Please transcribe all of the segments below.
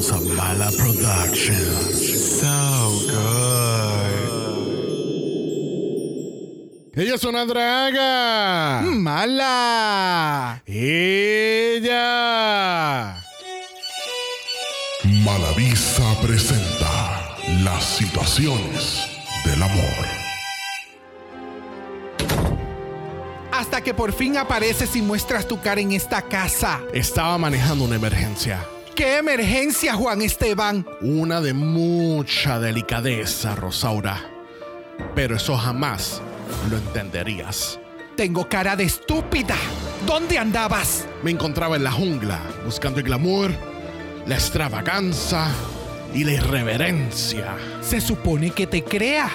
House of Mala Productions. So good. Ella es una draga. ¡Mala! Ella. Malavisa presenta las situaciones del amor. Hasta que por fin apareces y muestras tu cara en esta casa. Estaba manejando una emergencia. ¿Qué emergencia, Juan Esteban? Una de mucha delicadeza, Rosaura. Pero eso jamás lo entenderías. Tengo cara de estúpida. ¿Dónde andabas? Me encontraba en la jungla buscando el glamour, la extravaganza y la irreverencia. Se supone que te crea.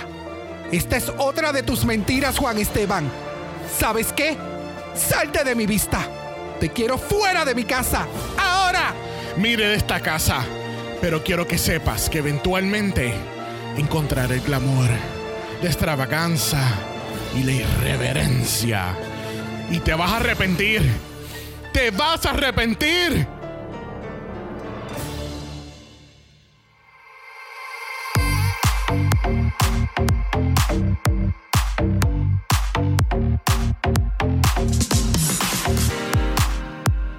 Esta es otra de tus mentiras, Juan Esteban. ¿Sabes qué? Salte de mi vista. Te quiero fuera de mi casa. Ahora. Mire de esta casa, pero quiero que sepas que eventualmente encontraré el glamour, la extravaganza y la irreverencia. Y te vas a arrepentir. Te vas a arrepentir.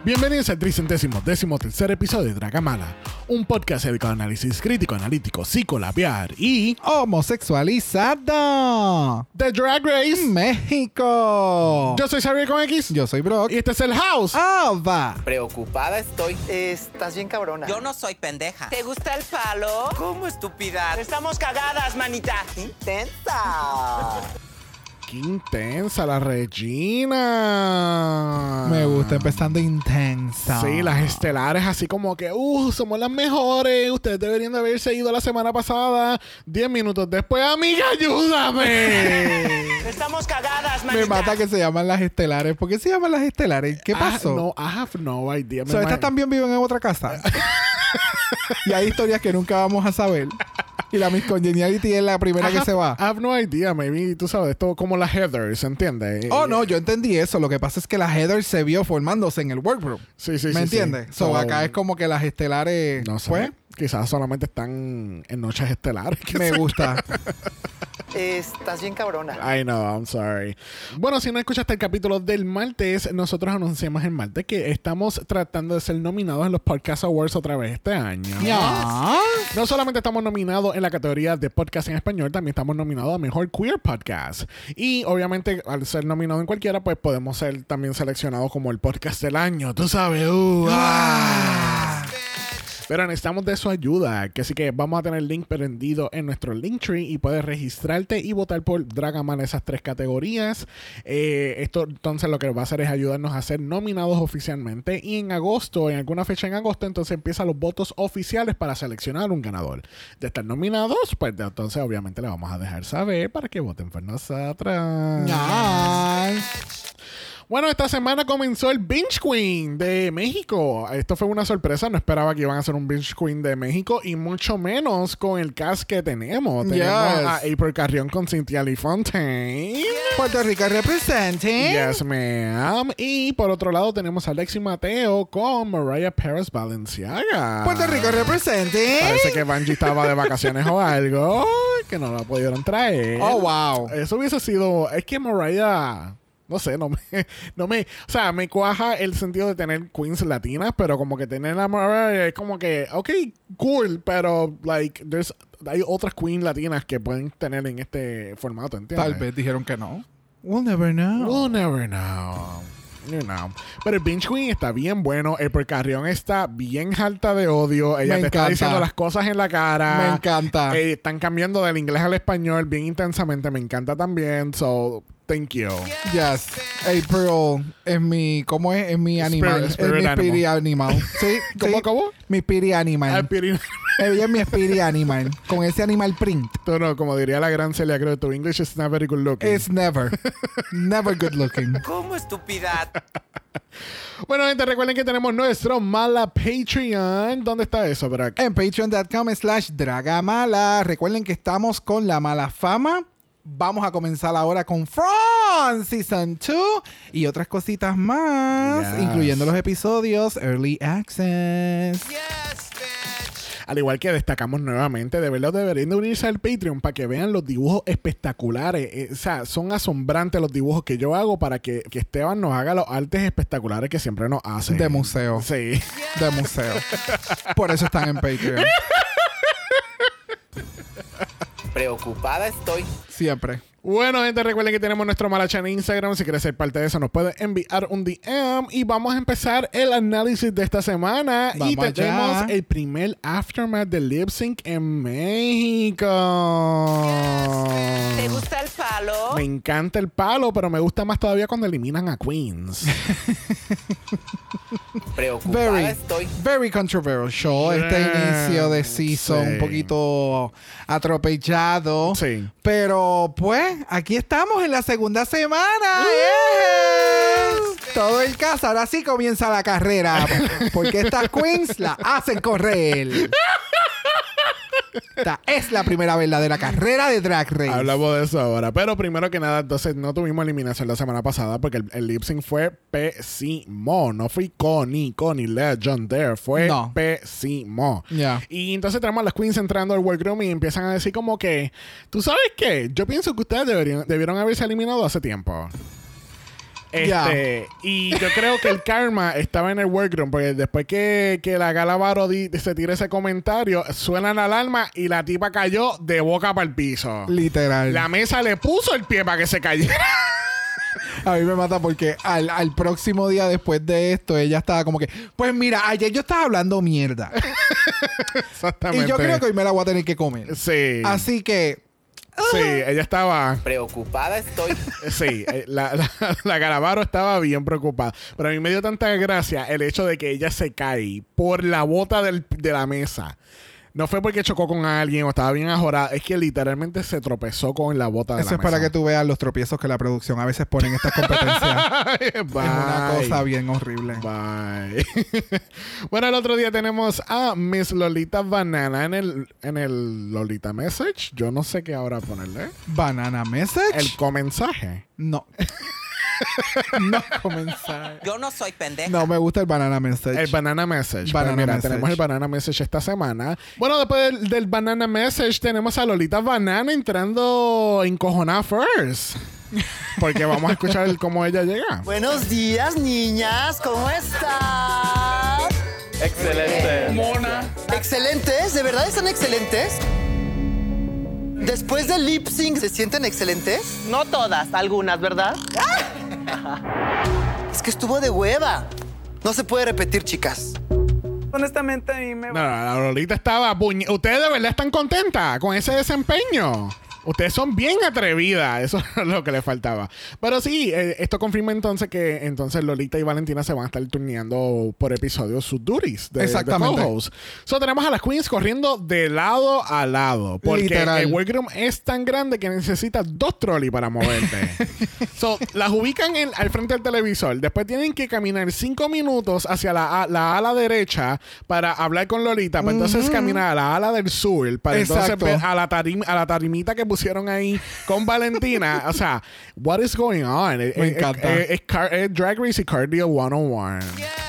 Bienvenidos al tricentésimo décimo tercer episodio de Dragamala, un podcast dedicado a análisis crítico, analítico, psicolabiar y Homosexualizado. The Drag Race. México. Yo soy Xavier con X Yo soy Brock. y este es el House. Ava. Preocupada estoy. Estás bien cabrona. Yo no soy pendeja. ¿Te gusta el palo? ¿Cómo estúpida? Estamos cagadas, manita. Intensa. Qué intensa la Regina. Me gusta empezando intensa. Sí, las estelares así como que, uh, somos las mejores. Ustedes deberían de haberse ido la semana pasada. Diez minutos después, amiga, ayúdame. Estamos cagadas, manita. Me mata que se llaman las estelares. ¿Por qué se llaman las estelares? ¿Qué pasó? Ah, no, I have no idea. O sea, Me estas también viven en otra casa. y hay historias que nunca vamos a saber. Y la Miss Congeniality es la primera I que have- se va. I have no idea, maybe, tú sabes, esto como las Heathers, ¿entiendes? Oh, no, yo entendí eso. Lo que pasa es que la Heather se vio formándose en el workroom. Sí, sí, ¿Me sí, entiendes? sí. So, So, acá es como que las estelares. No sé. Pues, Quizás solamente están en noches estelares. me gusta. Estás bien cabrona. I know, I'm sorry. Bueno, si no escuchaste el capítulo del martes, nosotros anunciamos el martes que estamos tratando de ser nominados en los Podcast Awards otra vez este año. ya. No solamente estamos nominados en la categoría de podcast en español, también estamos nominados a Mejor Queer Podcast. Y obviamente, al ser nominado en cualquiera, pues podemos ser también seleccionados como el podcast del año. Tú sabes. uh, ah. Pero necesitamos de su ayuda, que así que vamos a tener el link prendido en nuestro Linktree y puedes registrarte y votar por Dragaman esas tres categorías. Eh, esto entonces lo que va a hacer es ayudarnos a ser nominados oficialmente y en agosto, en alguna fecha en agosto, entonces empiezan los votos oficiales para seleccionar un ganador. De estar nominados, pues entonces obviamente le vamos a dejar saber para que voten por nosotros. Ay. Bueno, esta semana comenzó el Binge Queen de México. Esto fue una sorpresa. No esperaba que iban a hacer un Binge Queen de México y mucho menos con el cast que tenemos. Tenemos Yes. a April Carrión con Cynthia Lee Fontaine. Puerto Rico representing. Yes, ma'am. Y por otro lado tenemos a Alexi Mateo con Mariah Perez Valenciaga. Puerto Rico representing. Parece que Bungie estaba de vacaciones o algo que no la pudieron traer. Oh, wow. Eso hubiese sido. Es que Mariah. No sé, no me, no me. O sea, me cuaja el sentido de tener queens latinas, pero como que tener a Mariah es como que. Ok, cool, pero, like, there's, hay otras queens latinas que pueden tener en este formato, ¿entiendes? Tal vez dijeron que no. We'll never know. We'll never know. You know. Pero el Binge Queen está bien bueno. El Carrión está bien alta de odio. Ella Me te está diciendo las cosas en la cara. Me encanta. Eh, están cambiando del inglés al español bien intensamente. Me encanta también. So, thank you. Yes. April es mi. ¿Cómo es? Es mi animal. spirit es mi animal. spirit animal. Sí. ¿Cómo, sí. cómo? Mi spirit Ah, animal. Piri- Ella es mi spirit animal. Con ese animal print. Tú no, como diría la gran Celia Cruz, tu English is not very good looking. It's never. never good looking. ¿Cómo estúpida? Bueno, gente, recuerden que tenemos nuestro Mala Patreon. ¿Dónde está eso, Brack? En patreon.com slash dragamala. Recuerden que estamos con la mala fama. Vamos a comenzar ahora con From Season 2 y otras cositas más, Yes. incluyendo los episodios Early Access. Yes, bitch. Al igual que destacamos nuevamente, de verdad deberían de unirse al Patreon para que vean los dibujos espectaculares. Eh, o sea, son asombrantes los dibujos que yo hago para que, que Esteban nos haga los artes espectaculares que siempre nos hace. De museo. Sí. De museo. Por eso están en Patreon. Preocupada estoy. Siempre. Bueno, gente, recuerden que tenemos nuestro Malacha en Instagram. Si quieres ser parte de eso, nos puedes enviar un DM. Y vamos a empezar el análisis de esta semana. y tenemos allá. el primer aftermath de Lip Sync en México. ¿Te gusta el palo? Me encanta el palo, pero me gusta más todavía cuando eliminan a Queens. Preocupada Very, estoy. very controversial. Este Yeah. inicio de season Sí. un poquito atropellado. Sí. Pero pues, aquí estamos en la segunda semana. Yes. Todo el caso. Ahora sí comienza la carrera. Porque estas queens la hacen correr. Esta es la primera verdadera carrera de Drag Race. Hablamos de eso ahora. Pero primero que nada, entonces no tuvimos eliminación la semana pasada porque el, el lip sync fue pésimo. No fue Connie, Connie Legend there. Fue No. pésimo. Ya. Y entonces tenemos a las queens entrando al workroom y empiezan a decir como que, ¿tú sabes qué? Yo pienso que ustedes deberían, debieron haberse eliminado hace tiempo. Este, y yo creo que el karma estaba en el workroom, porque después que, que la Galavaro di- se tira ese comentario, suena la alarma y la tipa cayó de boca para el piso. Literal. La mesa le puso el pie para que se cayera. A mí me mata porque al, al próximo día después de esto, ella estaba como que, pues mira, ayer yo estaba hablando mierda. Exactamente. y yo creo que hoy me la voy a tener que comer. Sí. Así que, Sí, ella estaba. Preocupada estoy. Sí, eh, la, la, la Galavaro estaba bien preocupada. Pero a mí me dio tanta gracia el hecho de que ella se cae por la bota del- de la mesa. No fue porque chocó con alguien o estaba bien ajorada. Es que literalmente se tropezó con la bota de eso la es para que tú veas los tropiezos que la producción a veces pone en estas competencias. es una cosa bien horrible. Bye. bueno, el otro día tenemos a Miss Lolita Banana en el, en el Lolita Message. Yo no sé qué ahora ponerle. Banana Message. El comensaje. No. no comenzar. Yo no soy pendeja. No me gusta el Banana Message. El Banana Message. Banana Pues mira, Message. tenemos el Banana Message esta semana. Bueno, después del, del Banana Message tenemos a Lolita Banana entrando encojonada first. Porque vamos a escuchar el cómo ella llega. Buenos días, niñas. ¿Cómo están? Excelente. ¿Excelentes? ¿De verdad están excelentes? Después del lip sync, ¿se sienten excelentes? No todas, algunas, ¿verdad? Es que estuvo de hueva. No se puede repetir, chicas. Honestamente, a mí me... No, no, la Lolita estaba puñ- Ustedes de verdad están contentas con ese desempeño. Ustedes son bien atrevidas. Eso es lo que les faltaba. Pero sí, eh, esto confirma entonces que entonces Lolita y Valentina se van a estar turneando por episodio sus duties de, Exactamente. de. So tenemos a las queens corriendo de lado a lado. Porque Literal. el workroom es tan grande que necesita dos trolleys para moverte. so, las ubican en- al frente del televisor. Después tienen que caminar cinco minutos hacia la, a- la ala derecha para hablar con Lolita. Para entonces caminar a la ala del sur. Para entonces Exacto. ver a la, tarim- a la tarimita que pusieron ahí con Valentina. o sea, what is going on? Me eh, encanta. es car- es Drag Race y Cardio 101.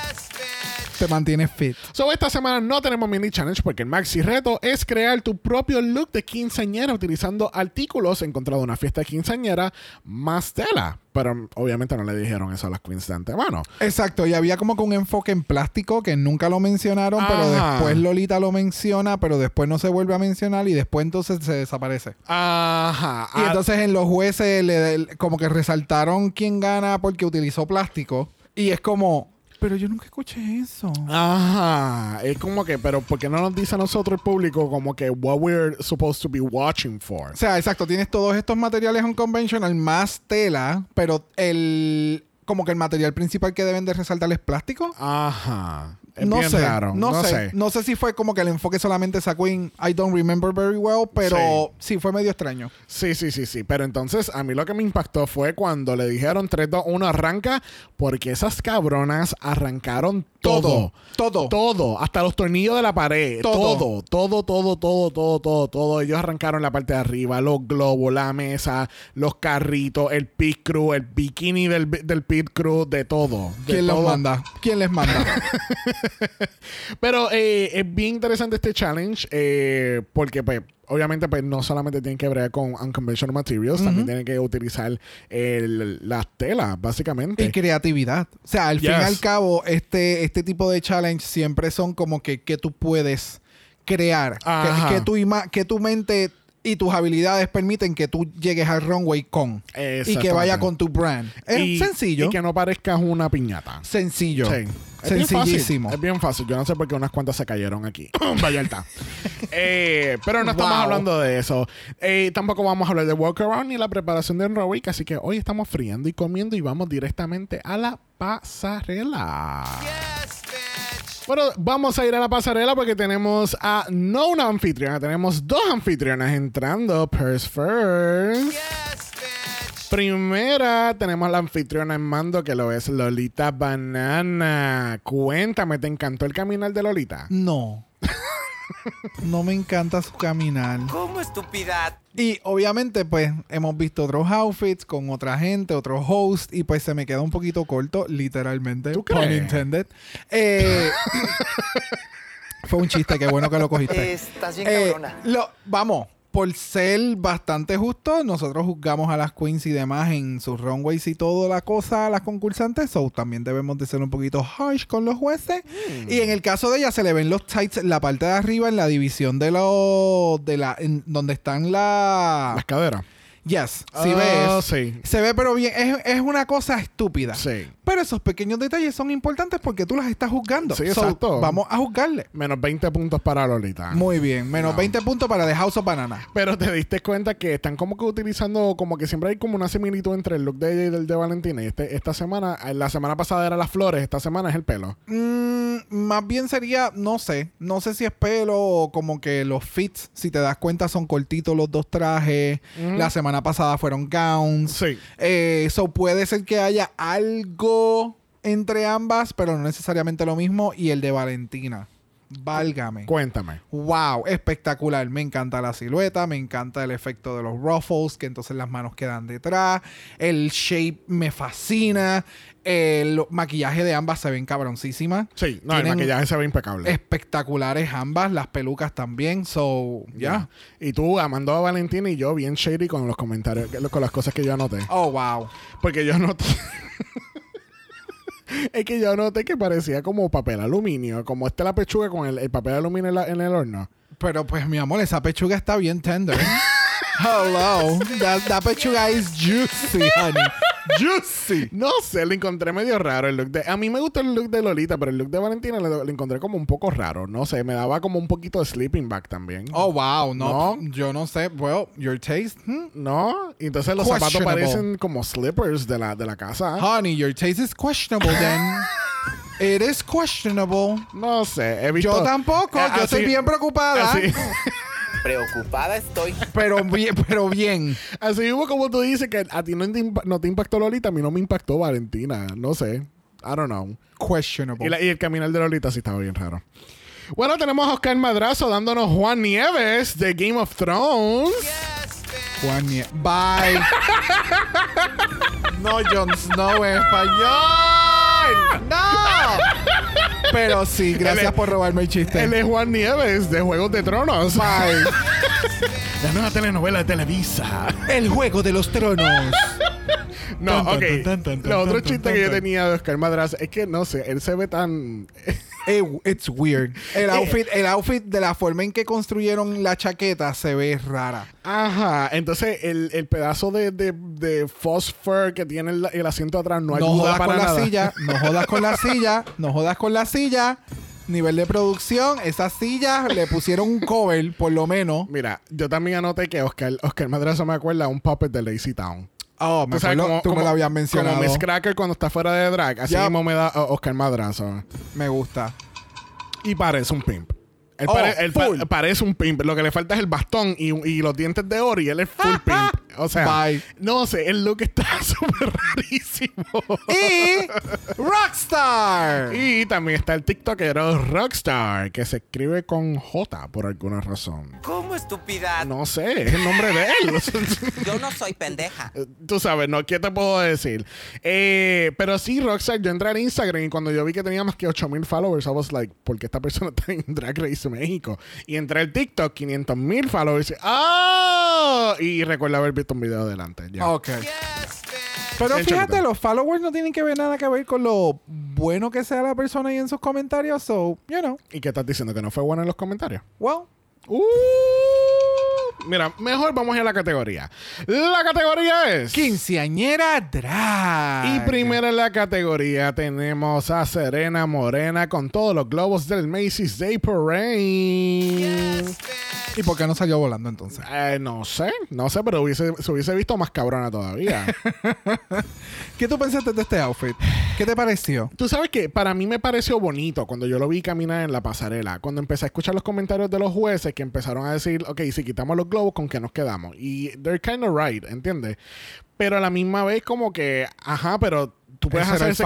Te mantiene fit. So, esta semana no tenemos mini challenge porque el maxi reto es crear tu propio look de quinceañera utilizando artículos encontrados en una fiesta de quinceañera más tela. Pero obviamente no le dijeron eso a las queens de antemano. Exacto, y había como que un enfoque en plástico que nunca lo mencionaron, pero después Lolita lo menciona, pero después no se vuelve a mencionar y después entonces se desaparece. Ajá. Y Ah, entonces en los jueces le, le- como que resaltaron quién gana porque utilizó plástico. Y es como, pero yo nunca escuché eso. Ajá. Es como que, pero ¿por qué no nos dice a nosotros el público como que what we're supposed to be watching for? O sea, exacto, tienes todos estos materiales unconventional más tela, pero el como que el material principal que deben de resaltar es plástico. Ajá. Es no bien sé, raro. no, sé. No sé si fue como que el enfoque solamente sacó en I don't remember very well, pero sí, fue medio extraño. Sí, sí, sí, sí. Pero entonces a mí lo que me impactó fue cuando le dijeron 3, 2, 1, arranca, porque esas cabronas arrancaron todo. Todo. Todo. Hasta los tornillos de la pared. Todo. Todo. Todo, todo, todo, todo, todo, todo. Ellos arrancaron la parte de arriba, los globos, la mesa, los carritos, el pit crew, el bikini del, del pit crew, de todo. De ¿Quién los manda? ¿Quién les manda? Pero eh, es bien interesante este challenge eh, porque, pues, obviamente, pues, no solamente tienen que bregar con unconventional materials, también tienen que utilizar el- las telas, básicamente. Y creatividad. O sea, al fin y al cabo, este, este tipo de challenge siempre son como que, que tú puedes crear. Ajá. Que, que, tu ima- que tu mente y tus habilidades permiten que tú llegues al runway con. Y que vaya con tu brand. Es Y- sencillo. Y que no parezcas una piñata. Sencillo. Sí. Es bien fácil. Sencillísimo. Es bien fácil. Yo no sé por qué unas cuantas se cayeron aquí. Vallarta. eh, pero no estamos Wow. hablando de eso. Eh, tampoco vamos a hablar de walkaround ni la preparación del Rowick. Así que hoy estamos friendo y comiendo y vamos directamente a la pasarela. Bueno, vamos a ir a la pasarela porque tenemos a no una anfitriona, tenemos dos anfitrionas entrando. Purse first. Primera, tenemos a la anfitriona en mando que lo es Lolita Banana. Cuéntame, ¿te encantó el caminar de Lolita? No. no me encanta su caminar. ¿Cómo estupidad? Y obviamente, pues, hemos visto otros outfits con otra gente, otros hosts, y pues se me queda un poquito corto, literalmente. ¿Tú Pun intended. Eh, fue un chiste, qué bueno que lo cogiste. Estás bien Eh, cabrona. lo- vamos, por ser bastante justo, nosotros juzgamos a las queens y demás en sus runways y toda la cosa, a las concursantes, so también debemos de ser un poquito harsh con los jueces. Mm. Y en el caso de ella se le ven los tights en la parte de arriba, en la división de los, de la, en donde están la... Las caderas. Yes, si Ah, ves. sí. Se ve pero bien, es, es una cosa estúpida. Sí. Pero esos pequeños detalles son importantes porque tú las estás juzgando. Sí, So, exacto. vamos a juzgarle. Menos 20 puntos para Lolita. Muy bien, menos No. 20 puntos para The House of Banana. Pero te diste cuenta que están como que utilizando, como que siempre hay como una similitud entre el look de ella y del de Valentina. Y este, esta semana, eh, la semana pasada era las flores, esta semana es el pelo. Mm, más bien sería, no sé, no sé si es pelo o como que los fits, si te das cuenta, son cortitos los dos trajes. La semana pasada fueron gowns. Sí. Eh, so puede ser que haya algo entre ambas, pero no necesariamente lo mismo. Y el de Valentina. Válgame. Cuéntame. Wow, espectacular. Me encanta la silueta, me encanta el efecto de los ruffles, que entonces las manos quedan detrás. El shape me fascina. El maquillaje de ambas se ven cabroncísimas. Sí, no, el maquillaje se ve impecable. Espectaculares ambas, las pelucas también. So, ya. Y tú amando a Valentina y yo bien shady con los comentarios, con las cosas que yo anoté. Oh, wow. Porque yo noté. es que yo noté que parecía como papel aluminio. Como esta la pechuga con el, el papel aluminio en, la- en el horno. Pero pues, mi amor, esa pechuga está bien tender. Hello. That, that pechuga is juicy, honey. Juicy. No sé, lo encontré medio raro el look de. A mí me gustó el look de Lolita, pero el look de Valentina lo, lo encontré como un poco raro. No sé, me daba como un poquito de sleeping bag también. Oh, wow. No, No. yo no sé. Well, your taste. hmm? ¿No? Entonces los zapatos parecen como slippers de la, de la casa. Honey, your taste is questionable then. It is questionable. No sé, he visto. Yo tampoco. Eh, yo así- estoy bien preocupada. Así, Preocupada estoy. Pero bien, pero bien. así hubo como tú dices que a ti no te, impa- no te impactó Lolita, a mí no me impactó Valentina. No sé. I don't know. Questionable. Y, la- y el caminar de Lolita sí estaba bien raro. Bueno, tenemos a Oscar Madrazo dándonos Juan Nieves de Game of Thrones. Juan Nie- Bye. no Jon Snow en español. No. Pero sí, gracias por robarme el chiste. Él es Juan Nieves de Juegos de Tronos. Bye. La nueva telenovela de Televisa. El juego de los tronos. No, ok. tan, tan, tan, Lo otro tan, chiste tan, que yo tenía de Oscar Madrazo es que no sé, él se ve tan. Eh, It's weird. El outfit, el outfit de la forma en que construyeron la chaqueta se ve rara. Ajá. Entonces, el, el pedazo de, de, de fur que tiene el, el asiento atrás no, No ayuda jodas para con nada. la silla, no jodas con la silla, no jodas con la silla. Nivel de producción, esa silla le pusieron un cover, por lo menos. Mira, yo también anoté que Oscar, Oscar Madrazo me acuerda a un puppet de Lazy Town. Oh, me Tú sabes, acuerdo, como, tú como- me lo habías mencionado. Como Miss Cracker cuando está fuera de drag. Así Yup. mismo me da uh, Oscar Madrazo. Me gusta. Y parece un pimp. Él, Oh, pare- él pa- parece un pimp. Lo que le falta es el bastón y, y los dientes de oro y él es full pimp. O sea, Bye. no sé, el look está súper Rarísimo. Y Rockstar. Y también está el TikTokero Rockstar, que se escribe con J por alguna razón. ¿Cómo estupidad? No sé, es el nombre de él. Yo no soy pendeja. Tú sabes, ¿no? ¿Qué te puedo decir? Eh, pero sí, Rockstar, yo entré al Instagram y cuando yo vi que tenía más que 8000 followers, I was like, ¿por qué esta persona está en Drag Race México? Y entré al TikTok, 500 mil followers. ¡Ah! Y recuerdo haber visto un video adelante. Ya. Ok. Pero fíjate, los followers no tienen que ver nada que ver con lo bueno que sea la persona ahí en sus comentarios. So, you know, ¿Y qué estás diciendo? ¿Que no fue bueno en los comentarios? well, Uh, mira, mejor vamos a la categoría. La categoría es... quinceañera drag. Y primero en la categoría tenemos a Serena Morena con todos los globos del Macy's Day Parade. ¿Y por qué no salió volando entonces? Eh, no sé, no sé, pero hubiese, se hubiese visto más cabrona todavía. ¿Qué tú pensaste de este outfit? ¿Qué te pareció? Tú sabes que para mí me pareció bonito cuando yo lo vi caminar en la pasarela. Cuando empecé a escuchar los comentarios de los jueces que empezaron a decir, ok, si quitamos los globos, ¿con qué nos quedamos? Y they're kind of right, ¿entiendes? Pero a la misma vez como que, ajá, pero tú puedes, hacer ese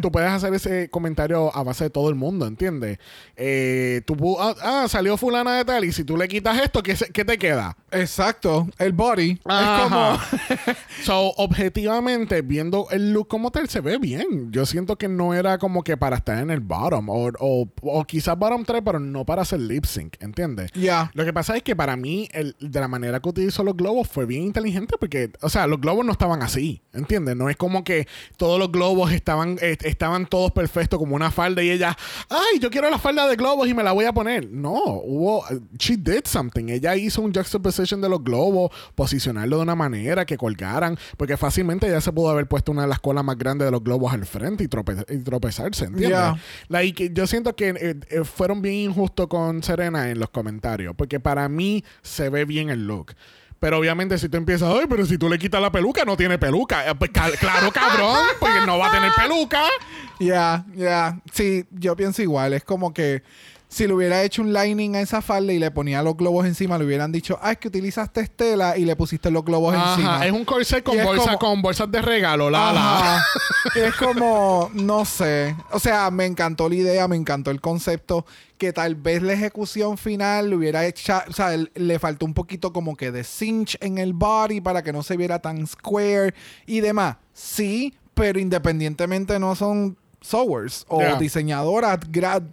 tú puedes hacer ese comentario a base de todo el mundo, ¿entiendes? Eh, tú ah, ah, salió fulana de tal y si tú le quitas esto, ¿qué, se- qué te queda? Exacto, el body. Ajá. Es como. so, objetivamente, viendo el look como tal, se ve bien. Yo siento que no era como que para estar en el bottom. O, o, o quizás bottom 3, pero no para hacer lip sync, ¿entiendes? Ya. Lo que pasa es que para mí, el, de la manera que utilizó los globos fue bien inteligente porque, o sea, los globos no estaban así, ¿entiendes? No es como que todos los globos estaban, eh, estaban todos perfectos como una falda y ella, ay, yo quiero la falda de globos y me la voy a poner. No, hubo, she did something. Ella hizo un juxtaposition de los globos, posicionarlo de una manera que colgaran, porque fácilmente ella se pudo haber puesto una de las colas más grandes de los globos al frente y, trope- y tropezarse, ¿entiendes? Like, yo siento que eh, eh, fueron bien injustos con Serena en los comentarios, porque para mí se ve bien el look. Pero obviamente si tú empiezas, ay, pero si tú le quitas la peluca, no tiene peluca. Eh, pues, claro, cabrón, porque no va a tener peluca. Ya, ya. Sí, yo pienso igual. Es como que si le hubiera hecho un lining a esa falda y le ponía los globos encima, le hubieran dicho, ah, es que utilizaste estela y le pusiste los globos encima. Ajá, es un corset con, bolsa, como- con bolsas de regalo, la, es como, no sé. O sea, me encantó la idea, me encantó el concepto. Que tal vez la ejecución final le hubiera hecho, o sea, le faltó un poquito como que de cinch en el body para que no se viera tan square y demás. Sí, pero independientemente no son sewers o Yeah. diseñadoras,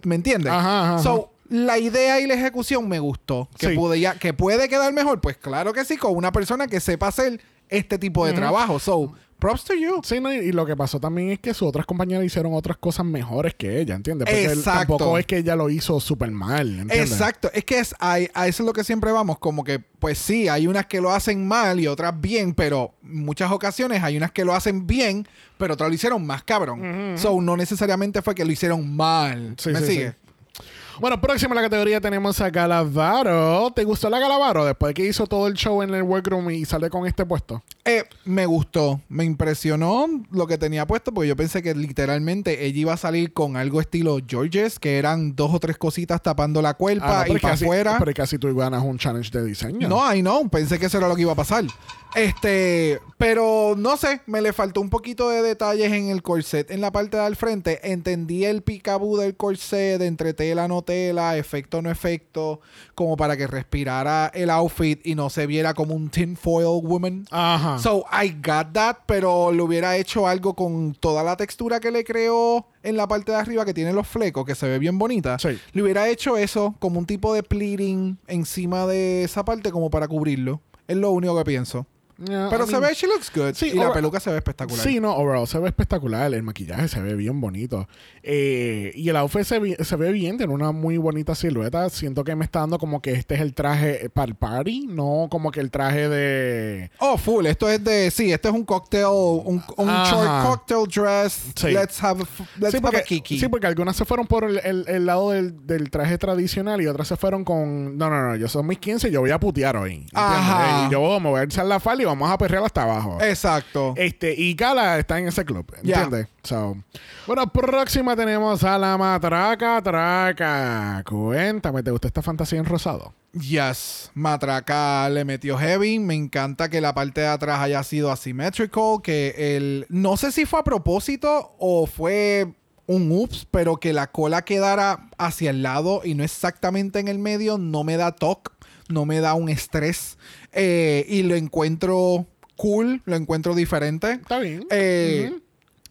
¿me entiendes? Ajá, ajá, So, la idea y la ejecución me gustó. Que, Sí. pude ya- que puede quedar mejor, pues claro que sí, con una persona que sepa hacer este tipo de trabajo. So, props to you. Sí, no, y, y lo que pasó también es que sus otras compañeras hicieron otras cosas mejores que ella, ¿entiendes? Porque él Exacto. tampoco es que ella lo hizo súper mal, ¿entiendes? Exacto, es que es, a, a eso es lo que siempre vamos, como que, pues sí, hay unas que lo hacen mal y otras bien, pero muchas ocasiones hay unas que lo hacen bien, pero otras lo hicieron más cabrón. So, no necesariamente fue que lo hicieron mal. Sí, ¿Me sí, sigue? sí. Bueno, próxima en la categoría tenemos a Galavaro. ¿Te gustó la Galavaro después de que hizo todo el show en el workroom y sale con este puesto? Eh, me gustó, me impresionó lo que tenía puesto, porque yo pensé que literalmente ella iba a salir con algo estilo Georges, que eran dos o tres cositas tapando la cuerpa Ah, no, y para afuera. Pero casi tú ganas un challenge de diseño. No, I know. Pensé que eso era lo que iba a pasar. Este, pero no sé, me le faltó un poquito de detalles en el corset. En la parte de al frente, entendí el picaboo del corset, entre tela, no tela, efecto, no efecto, como para que respirara el outfit y no se viera como un tinfoil woman. Ajá. So, I got that, pero le hubiera hecho algo con toda la textura que le creó en la parte de arriba que tiene los flecos, que se ve bien bonita. Sí. Le hubiera hecho eso como un tipo de pleating encima de esa parte como para cubrirlo. Es lo único que pienso. Yeah, Pero I se mean- ve, she looks good. Sí, y la peluca se ve espectacular. Sí, no, overall se ve espectacular. El maquillaje se ve bien bonito. Eh, y el outfit se, vi- se ve bien, tiene una muy bonita silueta. Siento que me está dando como que este es el traje para el party, no como que el traje de. Oh, full. Esto es de. Sí, esto es un cocktail. Un, un short cocktail dress. Sí. Let's have let's sí, have porque, a kiki. sí, porque algunas se fueron por el, el- el lado del, del traje tradicional y otras se fueron con. No, no, no, yo son mis 15, yo voy a putear hoy. Ajá. Y yo me voy a echar la falda y vamos a perrear hasta abajo. Exacto. Este, y Gala está en ese club, Ya. ¿entiendes? So, bueno, próxima tenemos a la matraca traca. Cuéntame, ¿te gusta esta fantasía en rosado? Yes, Matraca le metió heavy. Me encanta que la parte de atrás haya sido asymmetrical. Que el. No sé si fue a propósito o fue un ups, pero que la cola quedara hacia el lado y no exactamente en el medio, no me da toque, no me da un estrés. Eh, y lo encuentro cool, lo encuentro diferente. Está bien. Eh,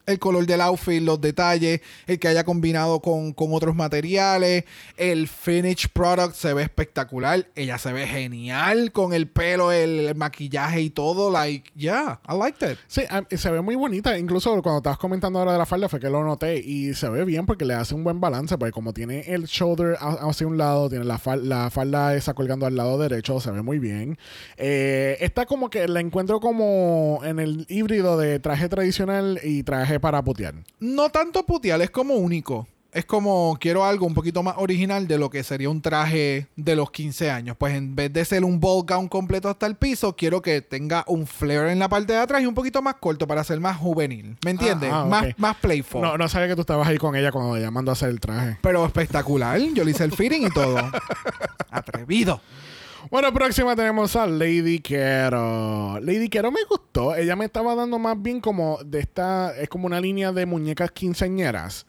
El color del outfit, los detalles, el que haya combinado con, con otros materiales, el finish product se ve espectacular. Ella se ve genial con el pelo, el, maquillaje y todo. Like, yeah, I liked it. Sí, se ve muy bonita. Incluso cuando estabas comentando ahora de la falda fue que lo noté y se ve bien porque le hace un buen balance. Porque como tiene el shoulder ha- hacia un lado, tiene la, fal- la falda esa colgando al lado derecho, se ve muy bien. Eh, está como que la encuentro como en el híbrido de traje tradicional y traje para putear. No tanto puteal, es como único. Es como quiero algo un poquito más original de lo que sería un traje de los 15 años. Pues en vez de ser un ball gown completo hasta el piso, quiero que tenga un flare en la parte de atrás y un poquito más corto para ser más juvenil. ¿Me entiendes? Ah, ah, más, más playful. No, no sabía que tú estabas ahí con ella cuando ella mandó a hacer el traje. Pero espectacular. Yo le hice el fitting y todo. Atrevido. Bueno, próxima tenemos a Lady Quero. Lady Quero me gustó. Ella me estaba dando más bien como de esta. Es como una línea de muñecas quinceañeras.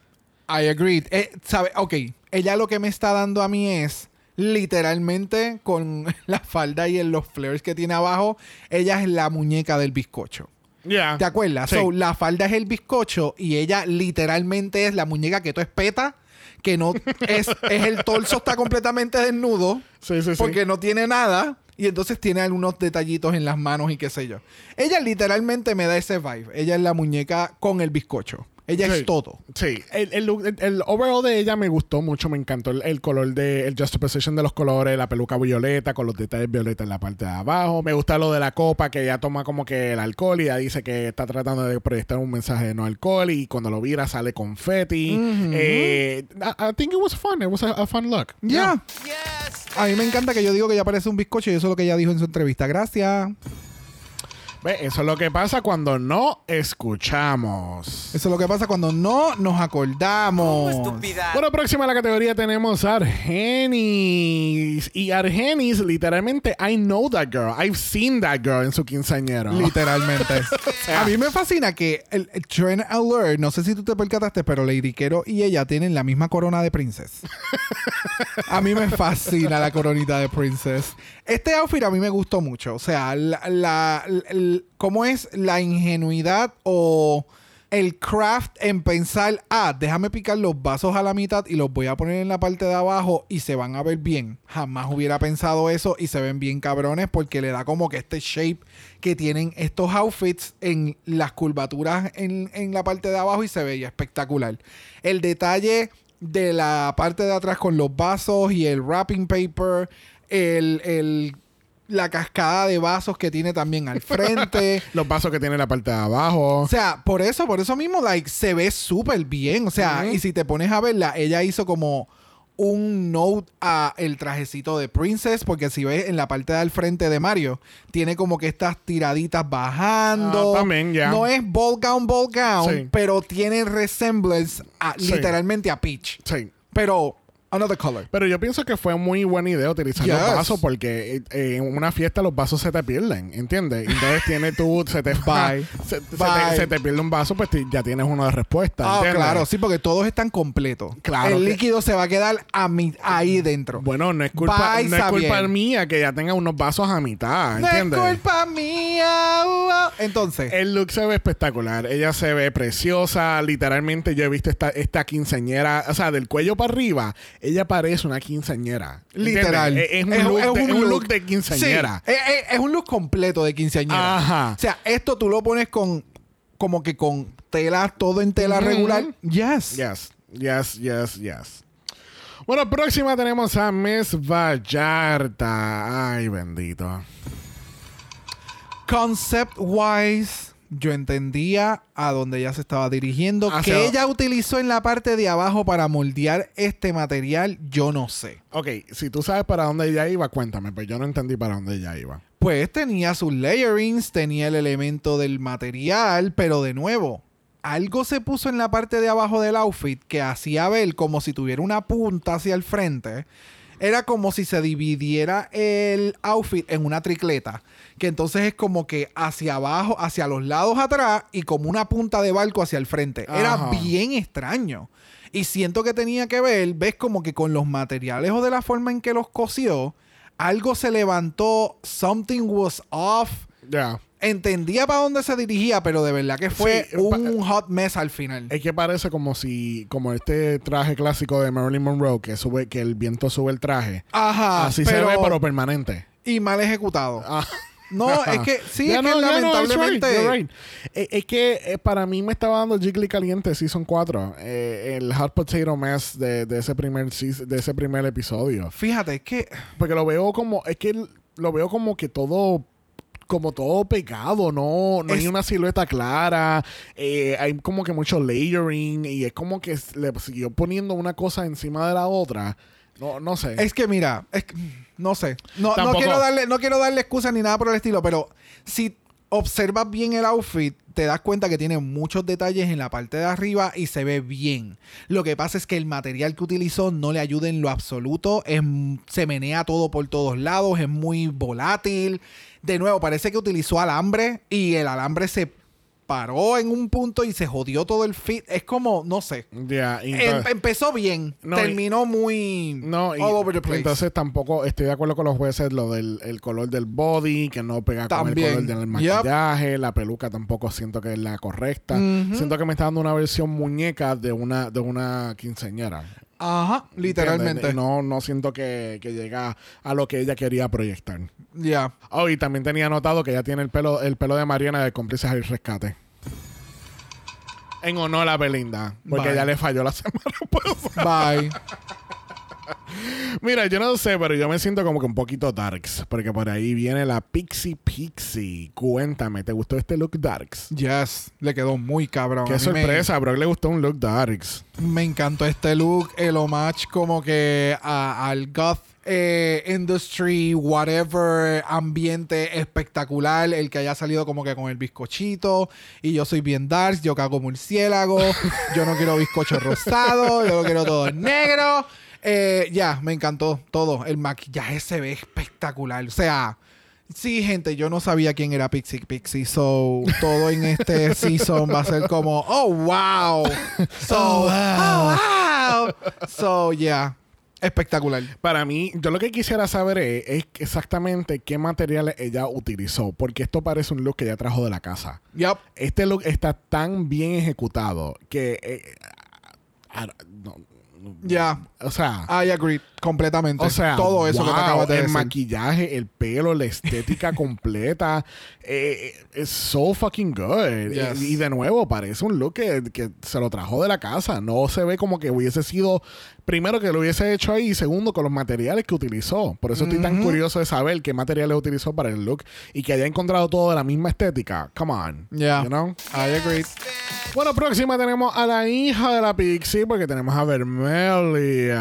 I agreed. Eh, ¿sabe? Ok. Ella lo que me está dando a mí es literalmente con la falda y en los flares que tiene abajo. Ella es la muñeca del bizcocho. Ya. ¿Te acuerdas? Sí. So, la falda es el bizcocho y ella literalmente es la muñeca que tú espeta, que no es, es el torso está completamente desnudo. Sí, sí, sí. Porque no tiene nada. Y entonces tiene algunos detallitos en las manos y qué sé yo. Ella literalmente me da ese vibe. Ella es la muñeca con el bizcocho. Ella Sí. es todo. Sí, el, el, look- el- el overall de ella me gustó mucho, me encantó el, el color de, el juxtaposition de los colores, la peluca violeta con los detalles violeta en la parte de abajo. Me gusta lo de la copa, que ella toma como que el alcohol y ella dice que está tratando de proyectar un mensaje de no alcohol y cuando lo vira sale confetti. Eh, I, I think it was fun, it was a, a fun look. Ya. A mí me encanta que yo digo que ella parece un bizcocho y eso es lo que ella dijo en su entrevista. Gracias. Ve, Eso es lo que pasa cuando no escuchamos. Eso es lo que pasa cuando no nos acordamos. Estúpida. Bueno, próxima a la categoría tenemos Argenis. Y Argenis, literalmente, I know that girl. I've seen that girl en su quinceañero. Literalmente. A mí me fascina que el, el Trend Alert, no sé si tú te percataste, pero Lady Quero y ella tienen la misma corona de Princess. a mí me fascina la coronita de Princess. Este outfit a mí me gustó mucho. O sea, la, cómo es la ingenuidad o el craft en pensar, ah, déjame picar los vasos a la mitad y los voy a poner en la parte de abajo y se van a ver bien. Jamás hubiera pensado eso y se ven bien cabrones porque le da como que este shape que tienen estos outfits en las curvaturas en, en la parte de abajo y se veía espectacular. El detalle de la parte de atrás con los vasos y el wrapping paper, el, el- la cascada de vasos que tiene también al frente. Los vasos que tiene la parte de abajo. O sea, por eso, por eso mismo, like, se ve súper bien. O sea, y si te pones a verla, ella hizo como un note a el trajecito de Princess, porque si ves en la parte del frente de Mario, tiene como que estas tiraditas bajando. Ah, también, ya. No es ball gown, ball gown, Sí. pero tiene resemblance a, Sí. literalmente a Peach. Sí. Pero, another color. Pero yo pienso que fue muy buena idea utilizar Yes. los vasos porque eh, eh, en una fiesta los vasos se te pierden, ¿entiendes? Entonces tiene tú, se te Bye. se, te, se te pierde un vaso, pues ya tienes uno de respuesta, Ah, ¿entiendes? claro, sí, porque todos están completos. Claro El que- líquido se va a quedar a mi- ahí dentro. Bueno, no es culpa, Bye, no es culpa mía que ya tenga unos vasos a mitad, No es ¿entiendes? culpa mía. uh. Entonces, El look se ve espectacular. Ella se ve preciosa. Literalmente, yo he visto esta, esta quinceañera. O sea, del cuello para arriba, ella parece una quinceañera. Literal. Es, es un, look, de, es un look de quinceañera. Sí, es, un look completo de quinceañera. Ajá. O sea, esto tú lo pones con como que con tela, todo en tela regular. Yes. Yes, yes, yes, yes. Bueno, próxima tenemos a Miss Vallarta. Ay, bendito. Concept wise, yo entendía a dónde ella se estaba dirigiendo. Hacia- Que ella utilizó en la parte de abajo para moldear este material, yo no sé. Ok, si tú sabes para dónde ella iba, cuéntame, pues yo no entendí para dónde ella iba. Pues tenía sus layerings, tenía el elemento del material, pero de nuevo, algo se puso en la parte de abajo del outfit que hacía ver como si tuviera una punta hacia el frente. Era como si se dividiera el outfit en una tricleta. Que entonces es como que hacia abajo, hacia los lados atrás y como una punta de barco hacia el frente. Era Ajá. bien extraño. Y siento que tenía que ver, ves como que con los materiales o de la forma en que los cosió, algo se levantó, something was off. Ya. Entendía para dónde se dirigía, pero de verdad que fue Sí, un hot mess al final. Es que parece como si, como este traje clásico de Marilyn Monroe, que sube, que el viento sube el traje. Ajá, Así pero, se ve, pero permanente. y mal ejecutado. Ah. No, es que sí, es no, que no, lamentablemente. right, right. Eh, Es que eh, para mí me estaba dando Jiggly Caliente Season 4. eh, el Hot Potato Mess de, de ese primer de ese primer episodio. Fíjate, es que Porque lo veo como, es que lo veo como que todo, como todo pegado, no, no hay una silueta clara, eh, hay como que mucho layering y es como que le siguió poniendo una cosa encima de la otra. No, no sé. Es que mira, es que- no sé. No, quiero darle, no quiero darle excusa ni nada por el estilo, pero si observas bien el outfit, te das cuenta que tiene muchos detalles en la parte de arriba y se ve bien. Lo que pasa es que el material que utilizó no le ayuda en lo absoluto. Es, se menea todo por todos lados, es muy volátil. De nuevo, parece que utilizó alambre y el alambre se paró en un punto y se jodió todo el fit. Es como, no sé. Em- empezó bien, No, y- terminó muy No, y all over the place. entonces tampoco estoy de acuerdo con los jueces lo del el color del body, que no pega con el También. color del Yep. maquillaje, la peluca tampoco siento que es la correcta. Siento que me está dando una versión muñeca de una de una quinceañera. Ajá, literalmente. No, no siento que, que llega a lo que ella quería proyectar. Ya. Oh, y también tenía notado que ella tiene el pelo, el pelo de Mariana de cómplices al rescate. En honor a Belinda. Porque Bye. ella le falló la semana pasada. Bye. Mira, yo no sé, pero yo me siento como que un poquito darks. Porque por ahí viene la Pixie Pixie. Cuéntame, ¿te gustó este look darks? yes, le quedó muy cabrón. Qué me- sorpresa, a Brock le gustó un look darks. Me, encantó este look, el homage como que a- al goth eh, industry, whatever, ambiente espectacular, el que haya salido como que con el bizcochito, y yo soy bien dark, yo cago murciélago, yo no quiero bizcocho rosado, yo lo quiero todo negro. Eh, ya, me encantó todo. El maquillaje se ve espectacular. O sea, sí, gente, yo no sabía quién era Pixie Pixie. So, todo en este season va a ser como, oh, wow. So, Oh, oh, wow. So, yeah. Espectacular. Para mí, yo lo que quisiera saber es, es exactamente qué materiales ella utilizó. Porque esto parece un look que ella trajo de la casa. Yep. Este look está tan bien ejecutado que... eh, ah, no, Ya. O sea... I agree. Completamente. O sea, todo eso que te acabas de el decir. maquillaje, el pelo, la estética completa, eh, es so fucking good. Yes. Y, y de nuevo, parece un look que, que se lo trajo de la casa. No se ve como que hubiese sido, primero que lo hubiese hecho ahí, y segundo con los materiales que utilizó. Por eso estoy tan curioso de saber qué materiales utilizó para el look y que haya encontrado todo de la misma estética. Come on. Yeah. You know? I agree. Bueno, próxima tenemos a la hija de la Pixie porque tenemos a Vermelia.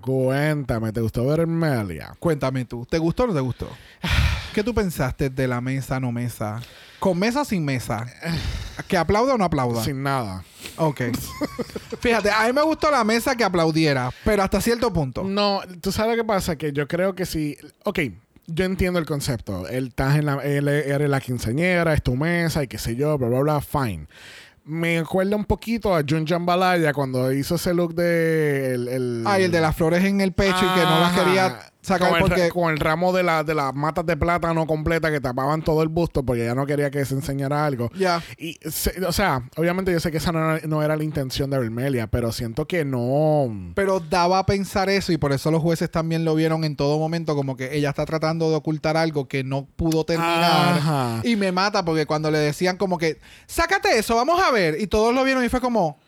Cuéntame, ¿te gustó Vermelia? Cuéntame tú. ¿Te gustó o no te gustó? ¿Qué tú pensaste de la mesa, no mesa? ¿Con mesa o sin mesa? ¿Que aplauda o no aplauda? Sin nada. Ok. Fíjate, a mí me gustó la mesa que aplaudiera, pero hasta cierto punto. No, tú sabes qué pasa, que yo creo que si... Ok, yo entiendo el concepto. Él, está en la, él eres la quinceañera, es tu mesa y qué sé yo, bla, bla, bla, fine. Me acuerda un poquito a Jun Jambalaya cuando hizo ese look de... El, el- Ah, y el de las flores en el pecho y que no las quería sacar con el, con ramo de, la, de las matas de plátano completa que tapaban todo el busto porque ella no quería que se enseñara algo. Ya. Y, se- o sea, obviamente yo sé que esa no era, no era la intención de Vermelia, pero siento que no. Pero daba a pensar eso y por eso los jueces también lo vieron en todo momento como que ella está tratando de ocultar algo que no pudo terminar. Ajá. Y me mata porque cuando le decían como que, sácate eso, vamos a ver. Y todos lo vieron y fue como,